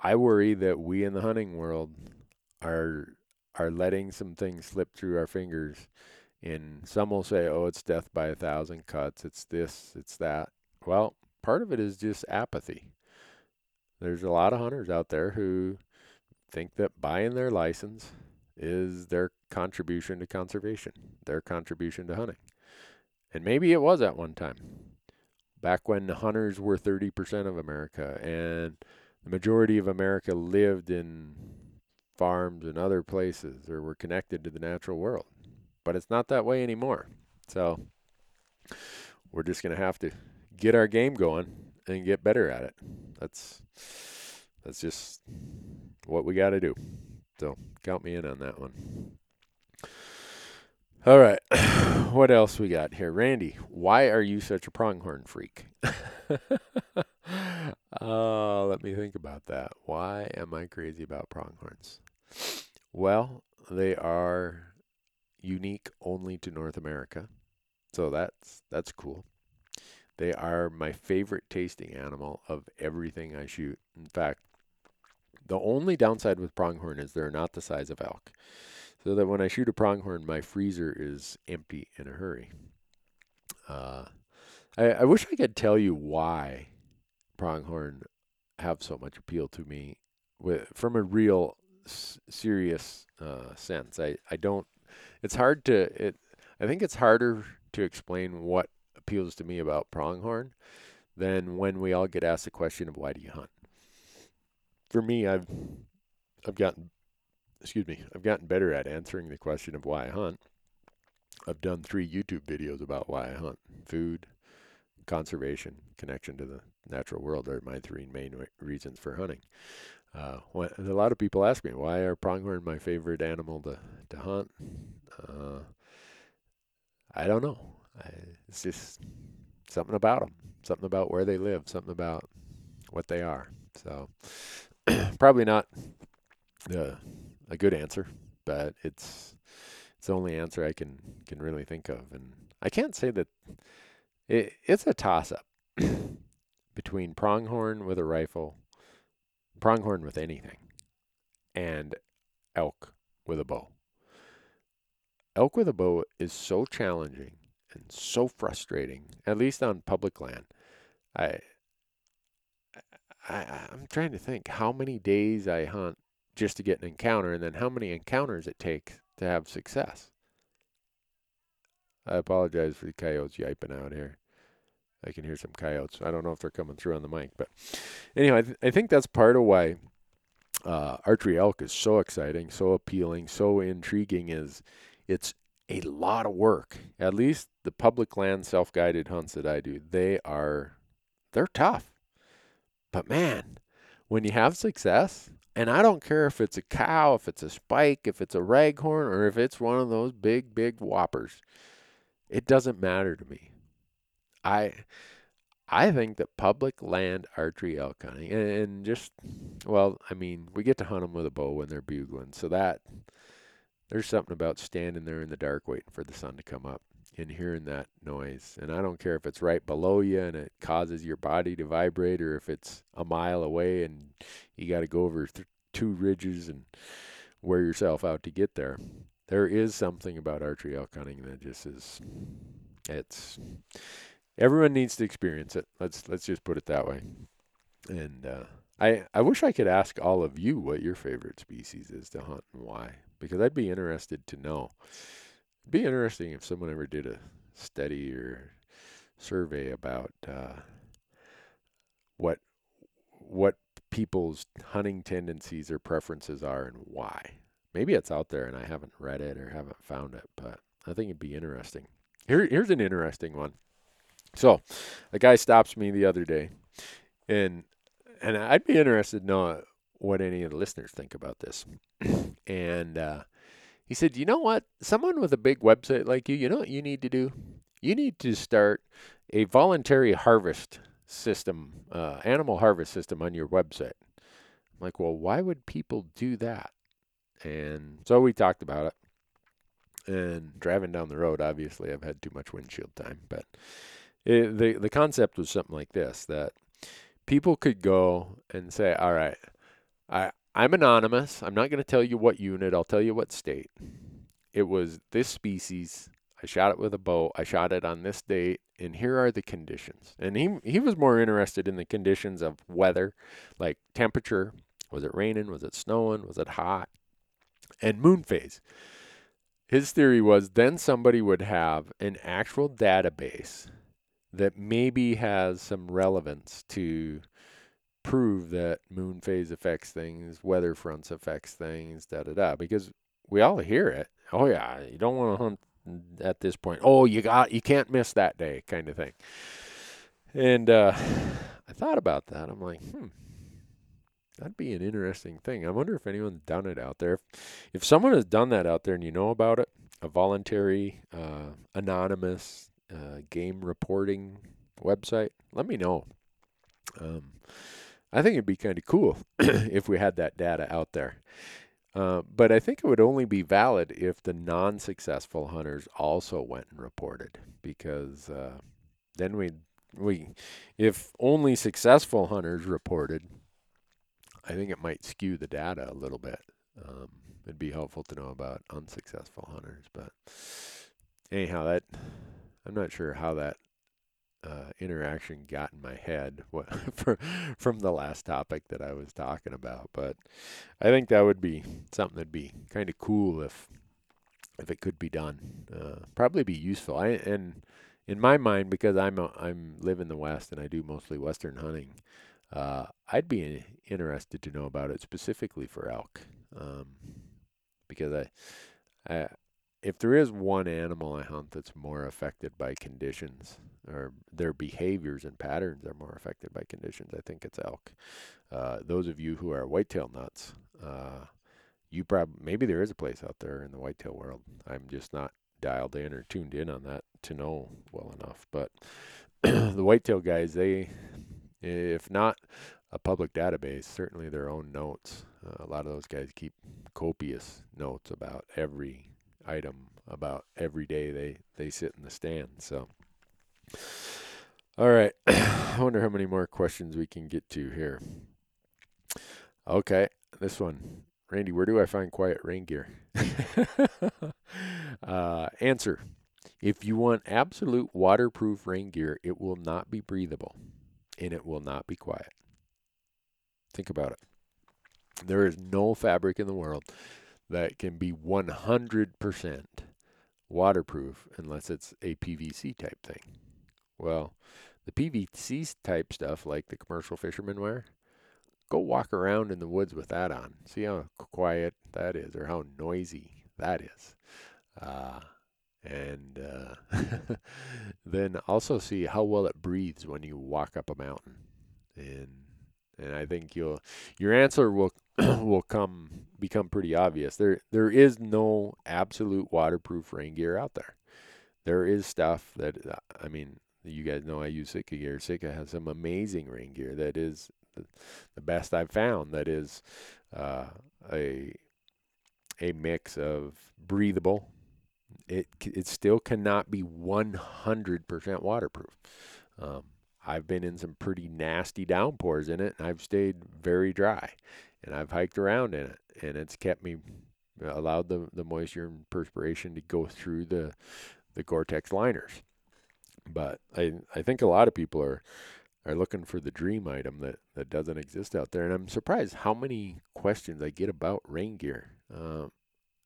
A: I worry that we in the hunting world are are letting some things slip through our fingers and some will say, oh, it's death by a thousand cuts. It's this, it's that. Well, part of it is just apathy. There's a lot of hunters out there who think that buying their license is their contribution to conservation, their contribution to hunting. And maybe it was at one time, back when hunters were 30% of America and the majority of America lived in farms and other places or were connected to the natural world but it's not that way anymore. So we're just going to have to get our game going and get better at it. That's that's just what we got to do. So count me in on that one. All right. What else we got here? Randy, why are you such a pronghorn freak? uh, let me think about that. Why am I crazy about pronghorns? Well, they are unique only to North America. So that's that's cool. They are my favorite tasting animal of everything I shoot. In fact, The only downside with pronghorn is they're not the size of elk. So that when I shoot a pronghorn, my freezer is empty in a hurry. Uh, I, I wish I could tell you why pronghorn have so much appeal to me with from a real s- serious uh, sense. I, I don't. It's hard to. It. I think it's harder to explain what appeals to me about pronghorn than when we all get asked the question of why do you hunt. For me, I've I've gotten excuse me, I've gotten better at answering the question of why I hunt. I've done three YouTube videos about why I hunt. Food, conservation, connection to the natural world are my three main reasons for hunting. Uh, when, a lot of people ask me why are pronghorn my favorite animal to to hunt. Uh, I don't know. I, it's just something about them, something about where they live, something about what they are. So probably not the a good answer, but it's it's the only answer I can can really think of, and I can't say that it, it's a toss up between pronghorn with a rifle, pronghorn with anything, and elk with a bow. Elk with a bow is so challenging and so frustrating, at least on public land. I, I I'm trying to think how many days I hunt just to get an encounter, and then how many encounters it takes to have success. I apologize for the coyotes yiping out here. I can hear some coyotes. I don't know if they're coming through on the mic, but anyway, I, th- I think that's part of why uh, archery elk is so exciting, so appealing, so intriguing. Is it's a lot of work. At least the public land self-guided hunts that I do, they are they're tough. But man, when you have success, and I don't care if it's a cow, if it's a spike, if it's a raghorn, or if it's one of those big, big whoppers, it doesn't matter to me. I I think that public land archery elk hunting and, and just well, I mean, we get to hunt them with a bow when they're bugling, so that there's something about standing there in the dark waiting for the sun to come up and hearing that noise. And I don't care if it's right below you and it causes your body to vibrate or if it's a mile away and you got to go over th- two ridges and wear yourself out to get there. There is something about archery elk hunting that just is it's everyone needs to experience it. Let's let's just put it that way. And uh, I I wish I could ask all of you what your favorite species is to hunt and why because I'd be interested to know. It'd be interesting if someone ever did a study or survey about uh, what what people's hunting tendencies or preferences are and why. Maybe it's out there and I haven't read it or haven't found it, but I think it'd be interesting. Here, here's an interesting one. So, a guy stops me the other day, and and I'd be interested to know what any of the listeners think about this. and uh, he said, "You know what? Someone with a big website like you, you know what you need to do? You need to start a voluntary harvest system, uh, animal harvest system on your website." I'm like, "Well, why would people do that?" And so we talked about it. And driving down the road, obviously, I've had too much windshield time, but it, the the concept was something like this: that people could go and say, "All right, I I'm anonymous. I'm not going to tell you what unit. I'll tell you what state. It was this species. I shot it with a bow. I shot it on this date, and here are the conditions." And he he was more interested in the conditions of weather, like temperature. Was it raining? Was it snowing? Was it hot? And moon phase. His theory was then somebody would have an actual database that maybe has some relevance to prove that moon phase affects things, weather fronts affects things, da da da. Because we all hear it. Oh yeah, you don't want to hunt at this point. Oh, you got you can't miss that day, kind of thing. And uh, I thought about that. I'm like, hmm, that'd be an interesting thing. I wonder if anyone's done it out there. If, someone has done that out there and you know about it, a voluntary, uh, anonymous uh, game reporting website, let me know. Um, I think it'd be kind of cool if we had that data out there. Uh, but I think it would only be valid if the non successful hunters also went and reported, because uh, then we we if only successful hunters reported, I think it might skew the data a little bit. Um, it'd be helpful to know about unsuccessful hunters, but anyhow, that I'm not sure how that uh, interaction got in my head what, for, from the last topic that I was talking about. But I think that would be something that'd be kind of cool if if it could be done. Uh, probably be useful. I and in my mind, because I'm a, I'm live in the West and I do mostly Western hunting, uh, I'd be interested to know about it specifically for elk, um, because I, I if there is one animal I hunt that's more affected by conditions or their behaviors and patterns are more affected by conditions, I think it's elk. Uh, those of you who are whitetail nuts, uh, you probably maybe there is a place out there in the whitetail world. I'm just not dialed in or tuned in on that to know well enough. But the whitetail guys, they, if not a public database, certainly their own notes. Uh, a lot of those guys keep copious notes about every item about every day they they sit in the stand. So, all right, I wonder how many more questions we can get to here. Okay, this one, Randy, where do I find quiet rain gear? uh, answer: If you want absolute waterproof rain gear, it will not be breathable, and it will not be quiet. Think about it. There is no fabric in the world that can be 100% waterproof unless it's a PVC type thing. Well, the PVC type stuff, like the commercial fishermen wear, go walk around in the woods with that on. See how quiet that is or how noisy that is. Uh, and uh, then also see how well it breathes when you walk up a mountain. And and I think you'll your answer will will come become pretty obvious. There there is no absolute waterproof rain gear out there. There is stuff that I mean, you guys know I use Sitka gear. Sitka has some amazing rain gear that is the, the best I've found. That is uh, a a mix of breathable. It it still cannot be 100% waterproof. Um, I've been in some pretty nasty downpours in it, and I've stayed very dry and I've hiked around in it, and it's kept me allowed the the moisture and perspiration to go through the the Gore-Tex liners. But I I think a lot of people are are looking for the dream item that that doesn't exist out there, and I'm surprised how many questions I get about rain gear. Uh,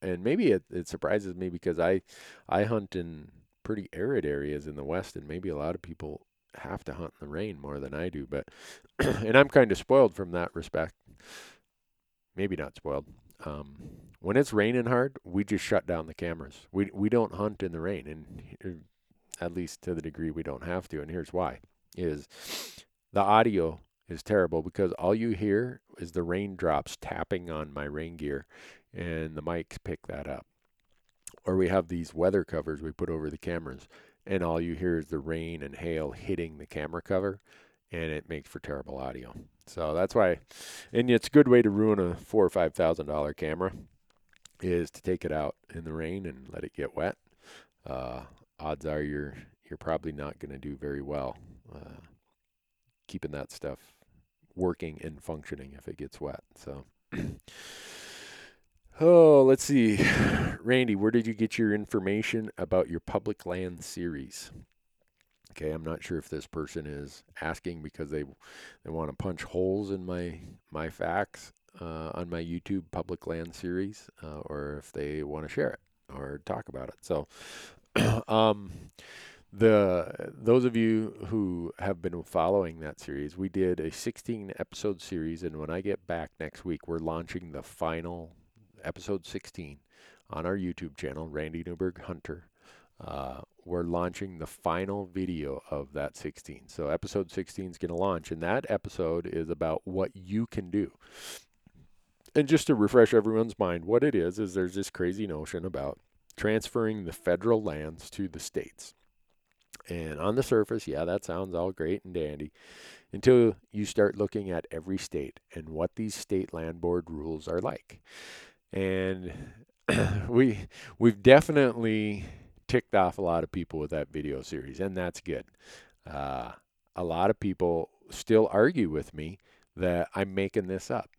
A: and maybe it, it surprises me because I I hunt in pretty arid areas in the west, and maybe a lot of people have to hunt in the rain more than I do. But and I'm kind of spoiled from that respect maybe not spoiled. Um, when it's raining hard, we just shut down the cameras. We we don't hunt in the rain, and at least to the degree we don't have to. And here's why: is the audio is terrible because all you hear is the raindrops tapping on my rain gear, and the mics pick that up. Or we have these weather covers we put over the cameras, and all you hear is the rain and hail hitting the camera cover, and it makes for terrible audio. So that's why, and it's a good way to ruin a four or five thousand dollar camera, is to take it out in the rain and let it get wet. Uh, odds are you're you're probably not going to do very well uh, keeping that stuff working and functioning if it gets wet. So. Oh, let's see. Randy, where did you get your information about your public land series? Okay, I'm not sure if this person is asking because they they want to punch holes in my my facts uh, on my YouTube public land series, uh, or if they want to share it or talk about it. So, um, the those of you who have been following that series, we did a 16 episode series, and when I get back next week, we're launching the final episode 16 on our YouTube channel, Randy Newberg Hunter. Uh, we're launching the final video of that 16. So episode 16 is going to launch, and that episode is about what you can do. And just to refresh everyone's mind, what it is is there's this crazy notion about transferring the federal lands to the states. And on the surface, yeah, that sounds all great and dandy until you start looking at every state and what these state land board rules are like. And we we've definitely ticked off a lot of people with that video series, and that's good. Uh, a lot of people still argue with me that I'm making this up.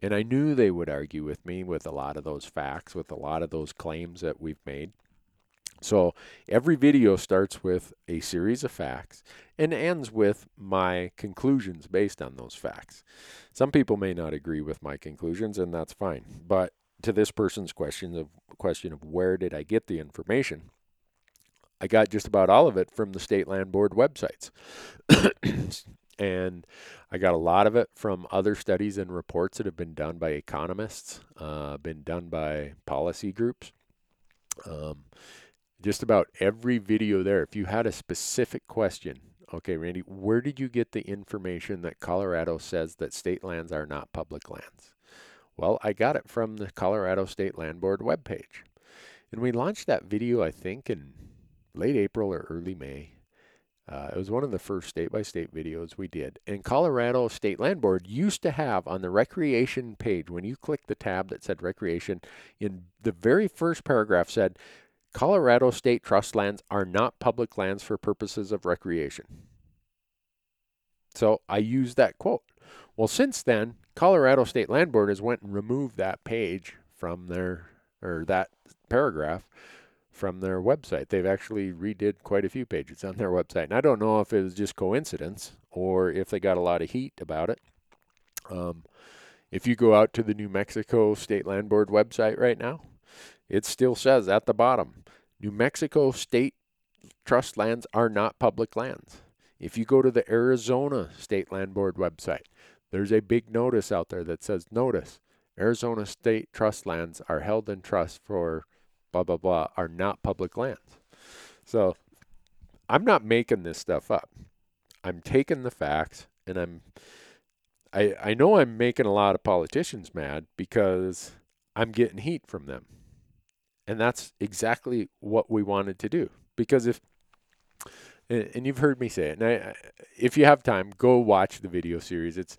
A: And I knew they would argue with me with a lot of those facts, with a lot of those claims that we've made. So every video starts with a series of facts and ends with my conclusions based on those facts. Some people may not agree with my conclusions, and that's fine. But to this person's question of question of where did I get the information, I got just about all of it from the state land board websites. and I got a lot of it from other studies and reports that have been done by economists, uh, been done by policy groups. Um, just about every video there, if you had a specific question, okay, Randy, where did you get the information that Colorado says that state lands are not public lands? Well, I got it from the Colorado State Land Board webpage. And we launched that video, I think, in late April or early May. Uh, it was one of the first state by state videos we did. And Colorado State Land Board used to have on the recreation page, when you click the tab that said recreation, in the very first paragraph said, Colorado state trust lands are not public lands for purposes of recreation. So I used that quote. Well, since then, Colorado State Land Board has went and removed that page from their or that paragraph from their website. They've actually redid quite a few pages on their website. And I don't know if it was just coincidence or if they got a lot of heat about it. Um, if you go out to the New Mexico State Land Board website right now, it still says at the bottom New Mexico state trust lands are not public lands. If you go to the Arizona State Land Board website, there's a big notice out there that says Notice Arizona state trust lands are held in trust for blah, blah, blah, are not public lands. So I'm not making this stuff up. I'm taking the facts and I'm I I know I'm making a lot of politicians mad because I'm getting heat from them. And that's exactly what we wanted to do. Because if, and you've heard me say it, and I, if you have time, go watch the video series. It's,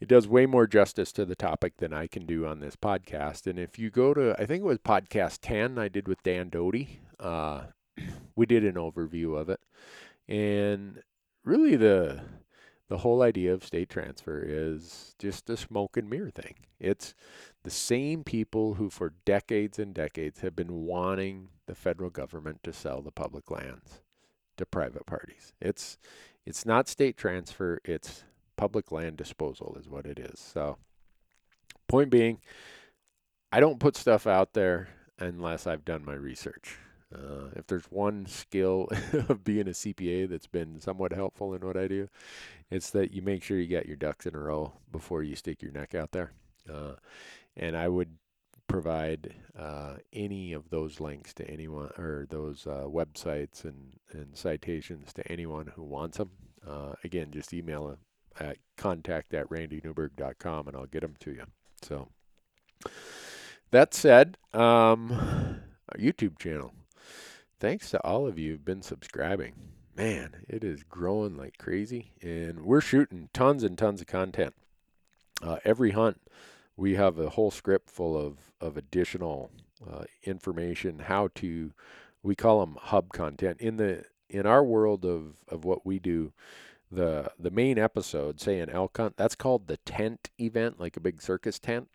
A: it does way more justice to the topic than I can do on this podcast. And if you go to, I think it was podcast 10 I did with Dan Doty, uh, we did an overview of it. And really the, the whole idea of state transfer is just a smoke and mirror thing. It's the same people who, for decades and decades, have been wanting the federal government to sell the public lands to private parties. It's it's not state transfer, it's public land disposal is what it is. So point being, I don't put stuff out there unless I've done my research. Uh, if there's one skill of being a CPA that's been somewhat helpful in what I do, it's that you make sure you get your ducks in a row before you stick your neck out there. Uh, and I would provide uh, any of those links to anyone or those uh, websites and, and citations to anyone who wants them. Uh, again, just email at contact at randynewberg.com and I'll get them to you. So, that said, um, our YouTube channel. Thanks to all of you who've been subscribing. Man, it is growing like crazy, and we're shooting tons and tons of content. Uh, every hunt we have a whole script full of, of additional uh, information, how to, we call them hub content. In the in our world of, of what we do, the the main episode, say an elk hunt, that's called the tent event, like a big circus tent.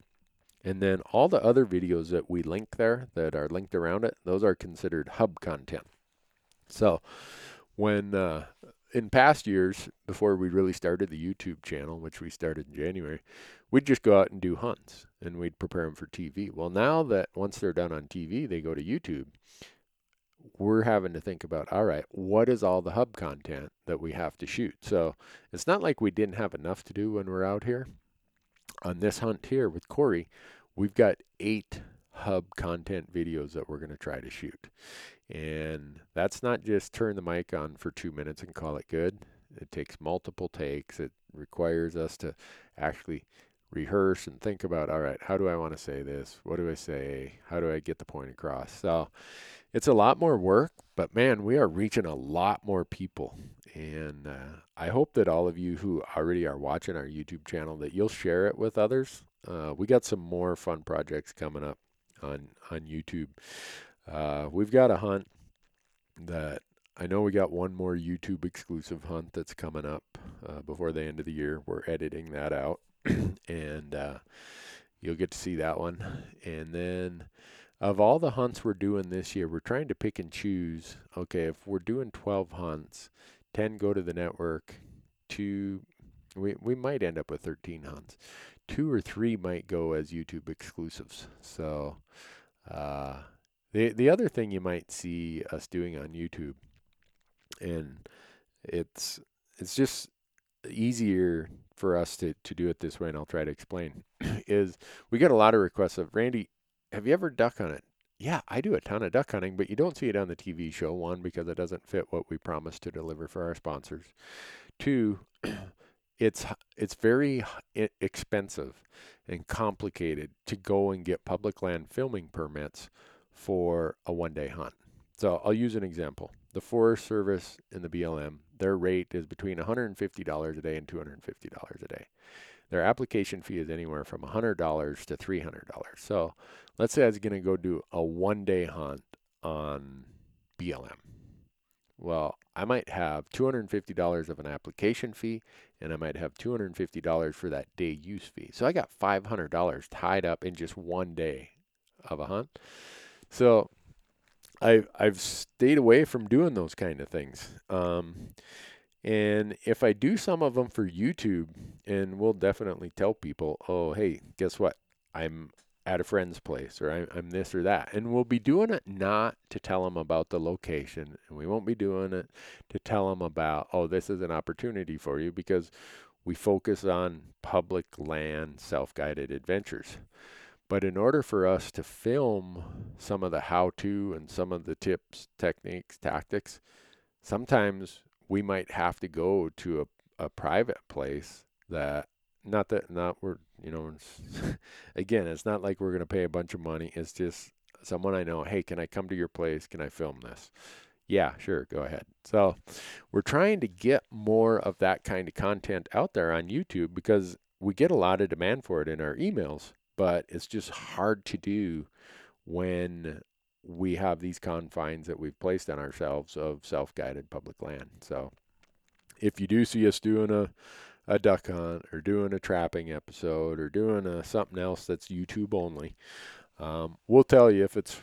A: And then all the other videos that we link there that are linked around it, those are considered hub content. So when uh, in past years, before we really started the YouTube channel, which we started in January, we'd just go out and do hunts and we'd prepare them for TV. Well, now that once they're done on TV, they go to YouTube. We're having to think about, all right, what is all the hub content that we have to shoot? So it's not like we didn't have enough to do when we're out here. On this hunt here with Corey, we've got eight hub content videos that we're going to try to shoot. And that's not just turn the mic on for two minutes and call it good. It takes multiple takes. It requires us to actually rehearse and think about, all right, how do I want to say this? What do I say? How do I get the point across? So it's a lot more work, but man, we are reaching a lot more people. And uh, I hope that all of you who already are watching our YouTube channel, that you'll share it with others. Uh, we got some more fun projects coming up on on YouTube. Uh, we've got a hunt that I know we got one more YouTube exclusive hunt that's coming up uh, before the end of the year. We're editing that out, and uh, you'll get to see that one. And then of all the hunts we're doing this year, we're trying to pick and choose. Okay, if we're doing 12 hunts, 10 go to the network, two, we, we might end up with 13 hunts. Two or three might go as YouTube exclusives. So, uh, the the other thing you might see us doing on YouTube, and it's it's just easier for us to, to do it this way, and I'll try to explain, is we get a lot of requests of Randy, have you ever duck hunted? Yeah, I do a ton of duck hunting, but you don't see it on the TV show. One, because it doesn't fit what we promised to deliver for our sponsors. Two, it's it's very expensive and complicated to go and get public land filming permits for a one-day hunt. So I'll use an example. The Forest Service and the BLM, their rate is between $150 a day and $250 a day. Their application fee is anywhere from $100 to $300. So let's say I was going to go do a one-day hunt on BLM. Well, I might have $250 of an application fee and I might have $250 for that day use fee. So I got $500 tied up in just one day of a hunt. So I I've stayed away from doing those kind of things. Um, and if I do some of them for YouTube, and we'll definitely tell people, oh, hey, guess what? I'm at a friend's place, or I'm, I'm this or that. And we'll be doing it not to tell them about the location, and we won't be doing it to tell them about, oh, this is an opportunity for you, because we focus on public land self guided adventures. But in order for us to film some of the how to and some of the tips, techniques, tactics, sometimes we might have to go to a, a private place that not that not we're you know again it's not like we're going to pay a bunch of money. It's just someone i know hey can i come to your place? Can i film this? Yeah sure go ahead. So we're trying to get more of that kind of content out there on youtube because we get a lot of demand for it in our emails but it's just hard to do when we have these confines that we've placed on ourselves of self-guided public land. So if you do see us doing a a duck hunt or doing a trapping episode or doing a, something else that's YouTube only, um, we'll tell you if it's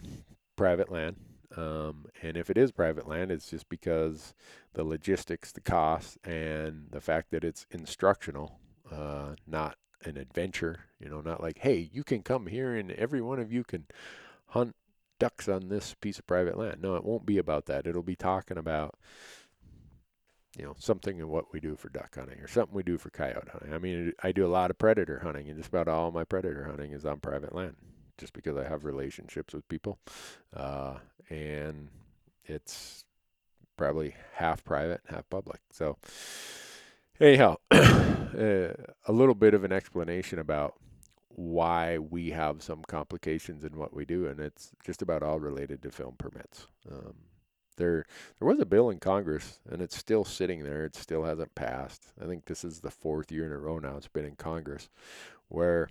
A: private land. Um, and if it is private land, it's just because the logistics, the cost, and the fact that it's instructional, uh, not an adventure. You know, not like, hey, you can come here and every one of you can hunt ducks on this piece of private land. No, it won't be about that. It'll be talking about, you know, something in what we do for duck hunting or something we do for coyote hunting. I mean, I do a lot of predator hunting, and just about all my predator hunting is on private land, just because I have relationships with people, uh, and it's probably half private, half public. So anyhow, uh, a little bit of an explanation about why we have some complications in what we do, and it's just about all related to film permits. Um, there, there was a bill in Congress, and it's still sitting there. It still hasn't passed. I think this is the fourth year in a row now it's been in Congress, where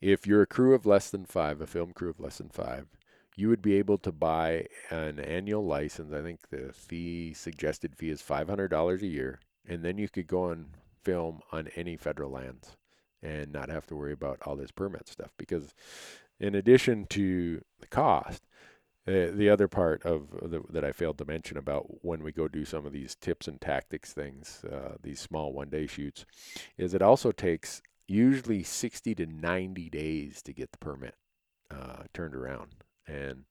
A: if you're a crew of less than five, a film crew of less than five, you would be able to buy an annual license. I think the fee, suggested fee, is $500 a year and then you could go and film on any federal lands and not have to worry about all this permit stuff because in addition to the cost uh, the other part of the, that I failed to mention about when we go do some of these tips and tactics things, uh, these small one day shoots, is it also takes usually 60 to 90 days to get the permit uh, turned around. And,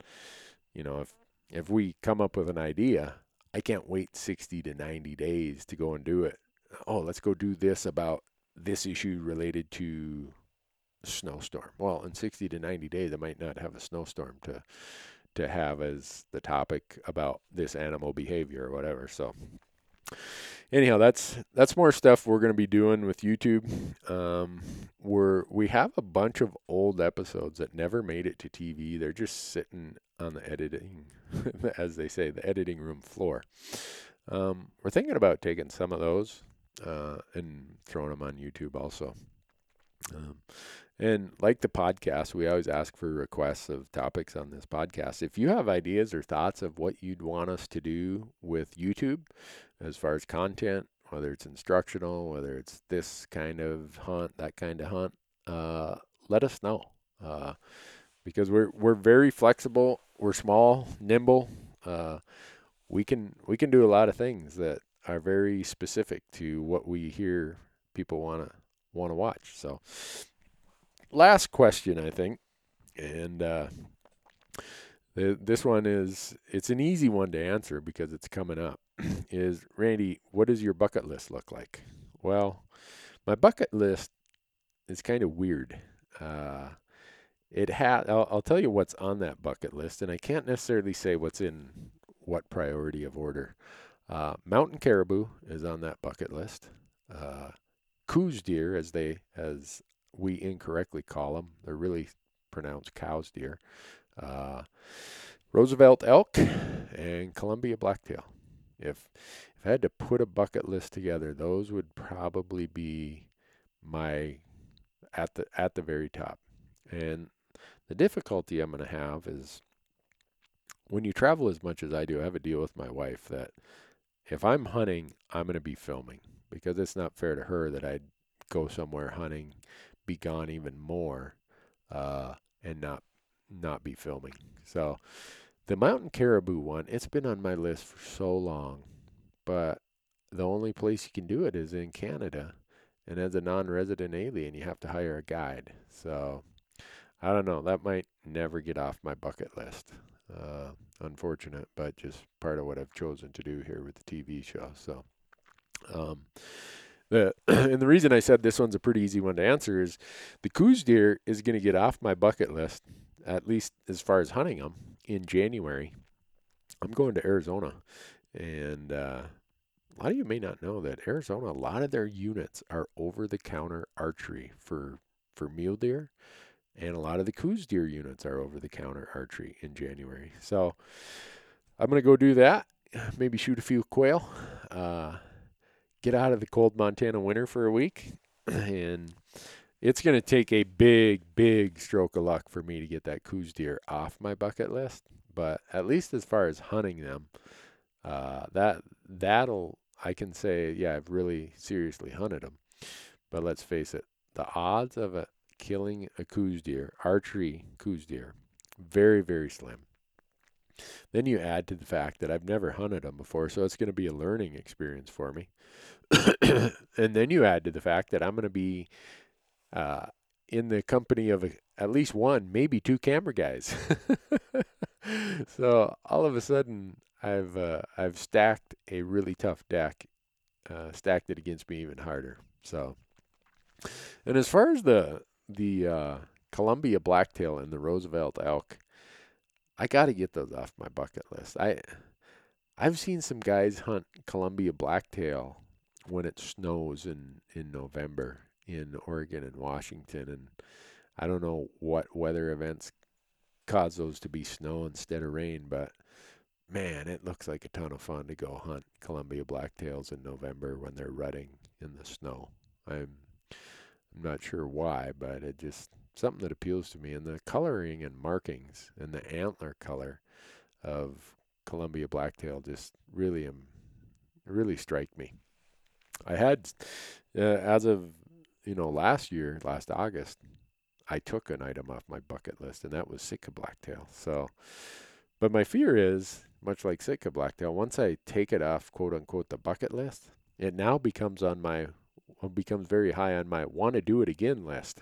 A: you know, if, if we come up with an idea I can't wait 60 to 90 days to go and do it. Oh, let's go do this about this issue related to snowstorm. Well, in 60 to 90 days, I might not have a snowstorm to to have as the topic about this animal behavior or whatever. So anyhow, that's that's more stuff we're going to be doing with YouTube. Um, we're we have a bunch of old episodes that never made it to TV. They're just sitting on the editing, as they say, the editing room floor. Um, we're thinking about taking some of those uh, and throwing them on YouTube also. Um, and like the podcast, we always ask for requests of topics on this podcast. If you have ideas or thoughts of what you'd want us to do with YouTube as far as content, whether it's instructional, whether it's this kind of hunt, that kind of hunt, uh, let us know. Uh, because we're we're very flexible. We're small, nimble. Uh, we can we can do a lot of things that are very specific to what we hear people want to want to watch. So, last question, I think, and uh, this one is it's an easy one to answer because it's coming up. is Randy, what does your bucket list look like? Well, my bucket list is kind of weird. Uh, it had I'll, I'll tell you what's on that bucket list, and I can't necessarily say what's in what priority of order. Uh, mountain caribou is on that bucket list. Uh, Coues deer, as they as we incorrectly call them, they're really pronounced cows deer. Uh, Roosevelt elk and Columbia blacktail. If if I had to put a bucket list together, those would probably be my at the at the very top. And the difficulty I'm going to have is when you travel as much as I do, I have a deal with my wife that if I'm hunting, I'm going to be filming because it's not fair to her that I'd go somewhere hunting, be gone even more, uh, and not not be filming. So the mountain caribou one, it's been on my list for so long, but the only place you can do it is in Canada. And as a non-resident alien, you have to hire a guide. So I don't know. That might never get off my bucket list. Uh, unfortunate, but just part of what I've chosen to do here with the TV show. So, um, the and the reason I said this one's a pretty easy one to answer is the Coues deer is going to get off my bucket list, at least as far as hunting them in January. I'm going to Arizona, and uh, a lot of you may not know that Arizona, a lot of their units are over-the-counter archery for for mule deer and a lot of the Coues deer units are over the counter archery in January. So I'm going to go do that. Maybe shoot a few quail. Uh, get out of the cold Montana winter for a week. And it's going to take a big, big stroke of luck for me to get that Coues deer off my bucket list. But at least as far as hunting them, uh, that that'll I can say, yeah, I've really seriously hunted them. But let's face it, the odds of a killing a Coues deer, archery Coues deer, very, very slim. Then you add to the fact that I've never hunted them before, so it's going to be a learning experience for me. and then you add to the fact that I'm going to be uh, in the company of a, at least one, maybe two camera guys. so all of a sudden, I've uh, I've stacked a really tough deck, uh, stacked it against me even harder. So, and as far as the the uh, Columbia blacktail and the Roosevelt elk, I got to get those off my bucket list. I I've seen some guys hunt Columbia blacktail when it snows in in November in Oregon and Washington, and I don't know what weather events cause those to be snow instead of rain, but man, it looks like a ton of fun to go hunt Columbia blacktails in November when they're rutting in the snow. I'm I'm not sure why, but it just something that appeals to me. And the coloring and markings and the antler color of Columbia blacktail just really um, really strike me. I had uh, as of you know last year, last August, I took an item off my bucket list, and that was Sitka blacktail. So, but my fear is much like Sitka blacktail. Once I take it off, quote unquote, the bucket list, it now becomes on my becomes very high on my want to do it again list.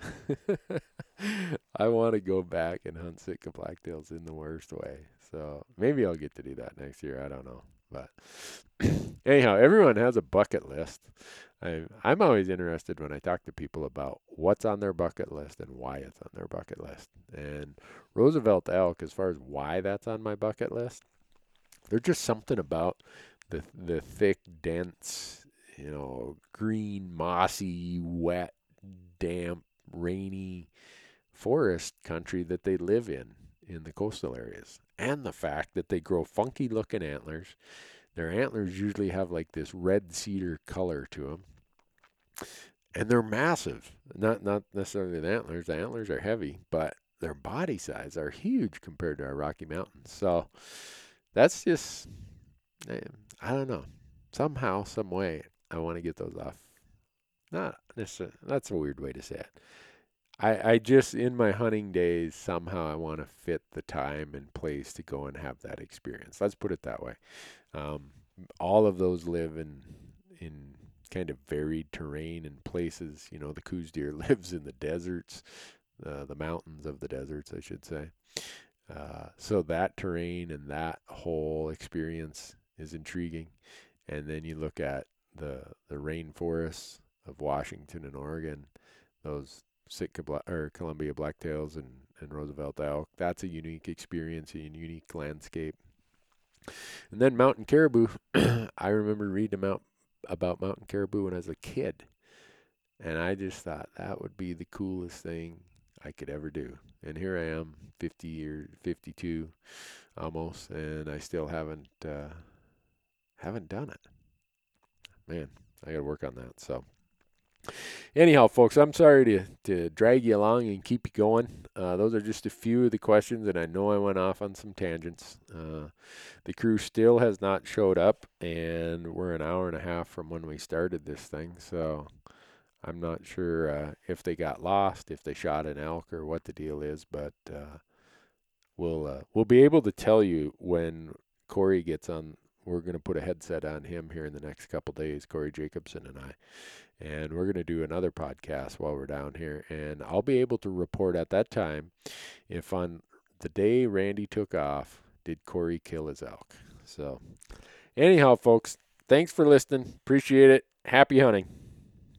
A: I want to go back and hunt Sitka blacktails in the worst way. So maybe I'll get to do that next year. I don't know. But anyhow, everyone has a bucket list. I'm, I'm always interested when I talk to people about what's on their bucket list and why it's on their bucket list. And Roosevelt elk, as far as why that's on my bucket list, there's just something about the the thick, dense you know, green, mossy, wet, damp, rainy forest country that they live in in the coastal areas. And the fact that they grow funky looking antlers. Their antlers usually have like this red cedar color to them. And they're massive. Not not necessarily the antlers. The antlers are heavy, but their body size are huge compared to our Rocky Mountains. So that's just eh, I don't know. Somehow, some way, I want to get those off. Not necessarily, that's a weird way to say it. I, I just in my hunting days somehow I want to fit the time and place to go and have that experience. Let's put it that way. Um, all of those live in in kind of varied terrain and places. You know, the Coues deer lives in the deserts, uh, the mountains of the deserts, I should say. Uh, so that terrain and that whole experience is intriguing. And then you look at the the rainforests of Washington and Oregon, those Sitka or Columbia blacktails and, and Roosevelt elk. That's a unique experience, a unique landscape. And then mountain caribou. I remember reading about about mountain caribou when I was a kid, and I just thought that would be the coolest thing I could ever do. And here I am, 50 years, 52 almost, and I still haven't uh, haven't done it. Man, I got to work on that. So. Anyhow, folks, I'm sorry to, to drag you along and keep you going. Uh, those are just a few of the questions, and I know I went off on some tangents. Uh, the crew still has not showed up, and we're an hour and a half from when we started this thing, so I'm not sure uh, if they got lost, if they shot an elk, or what the deal is, but uh, we'll uh, we'll be able to tell you when Corey gets on. We're going to put a headset on him here in the next couple days, Corey Jacobson and I and we're going to do another podcast while we're down here and I'll be able to report at that time if on the day Randy took off did Corey kill his elk. So anyhow folks, thanks for listening. Appreciate it. Happy hunting.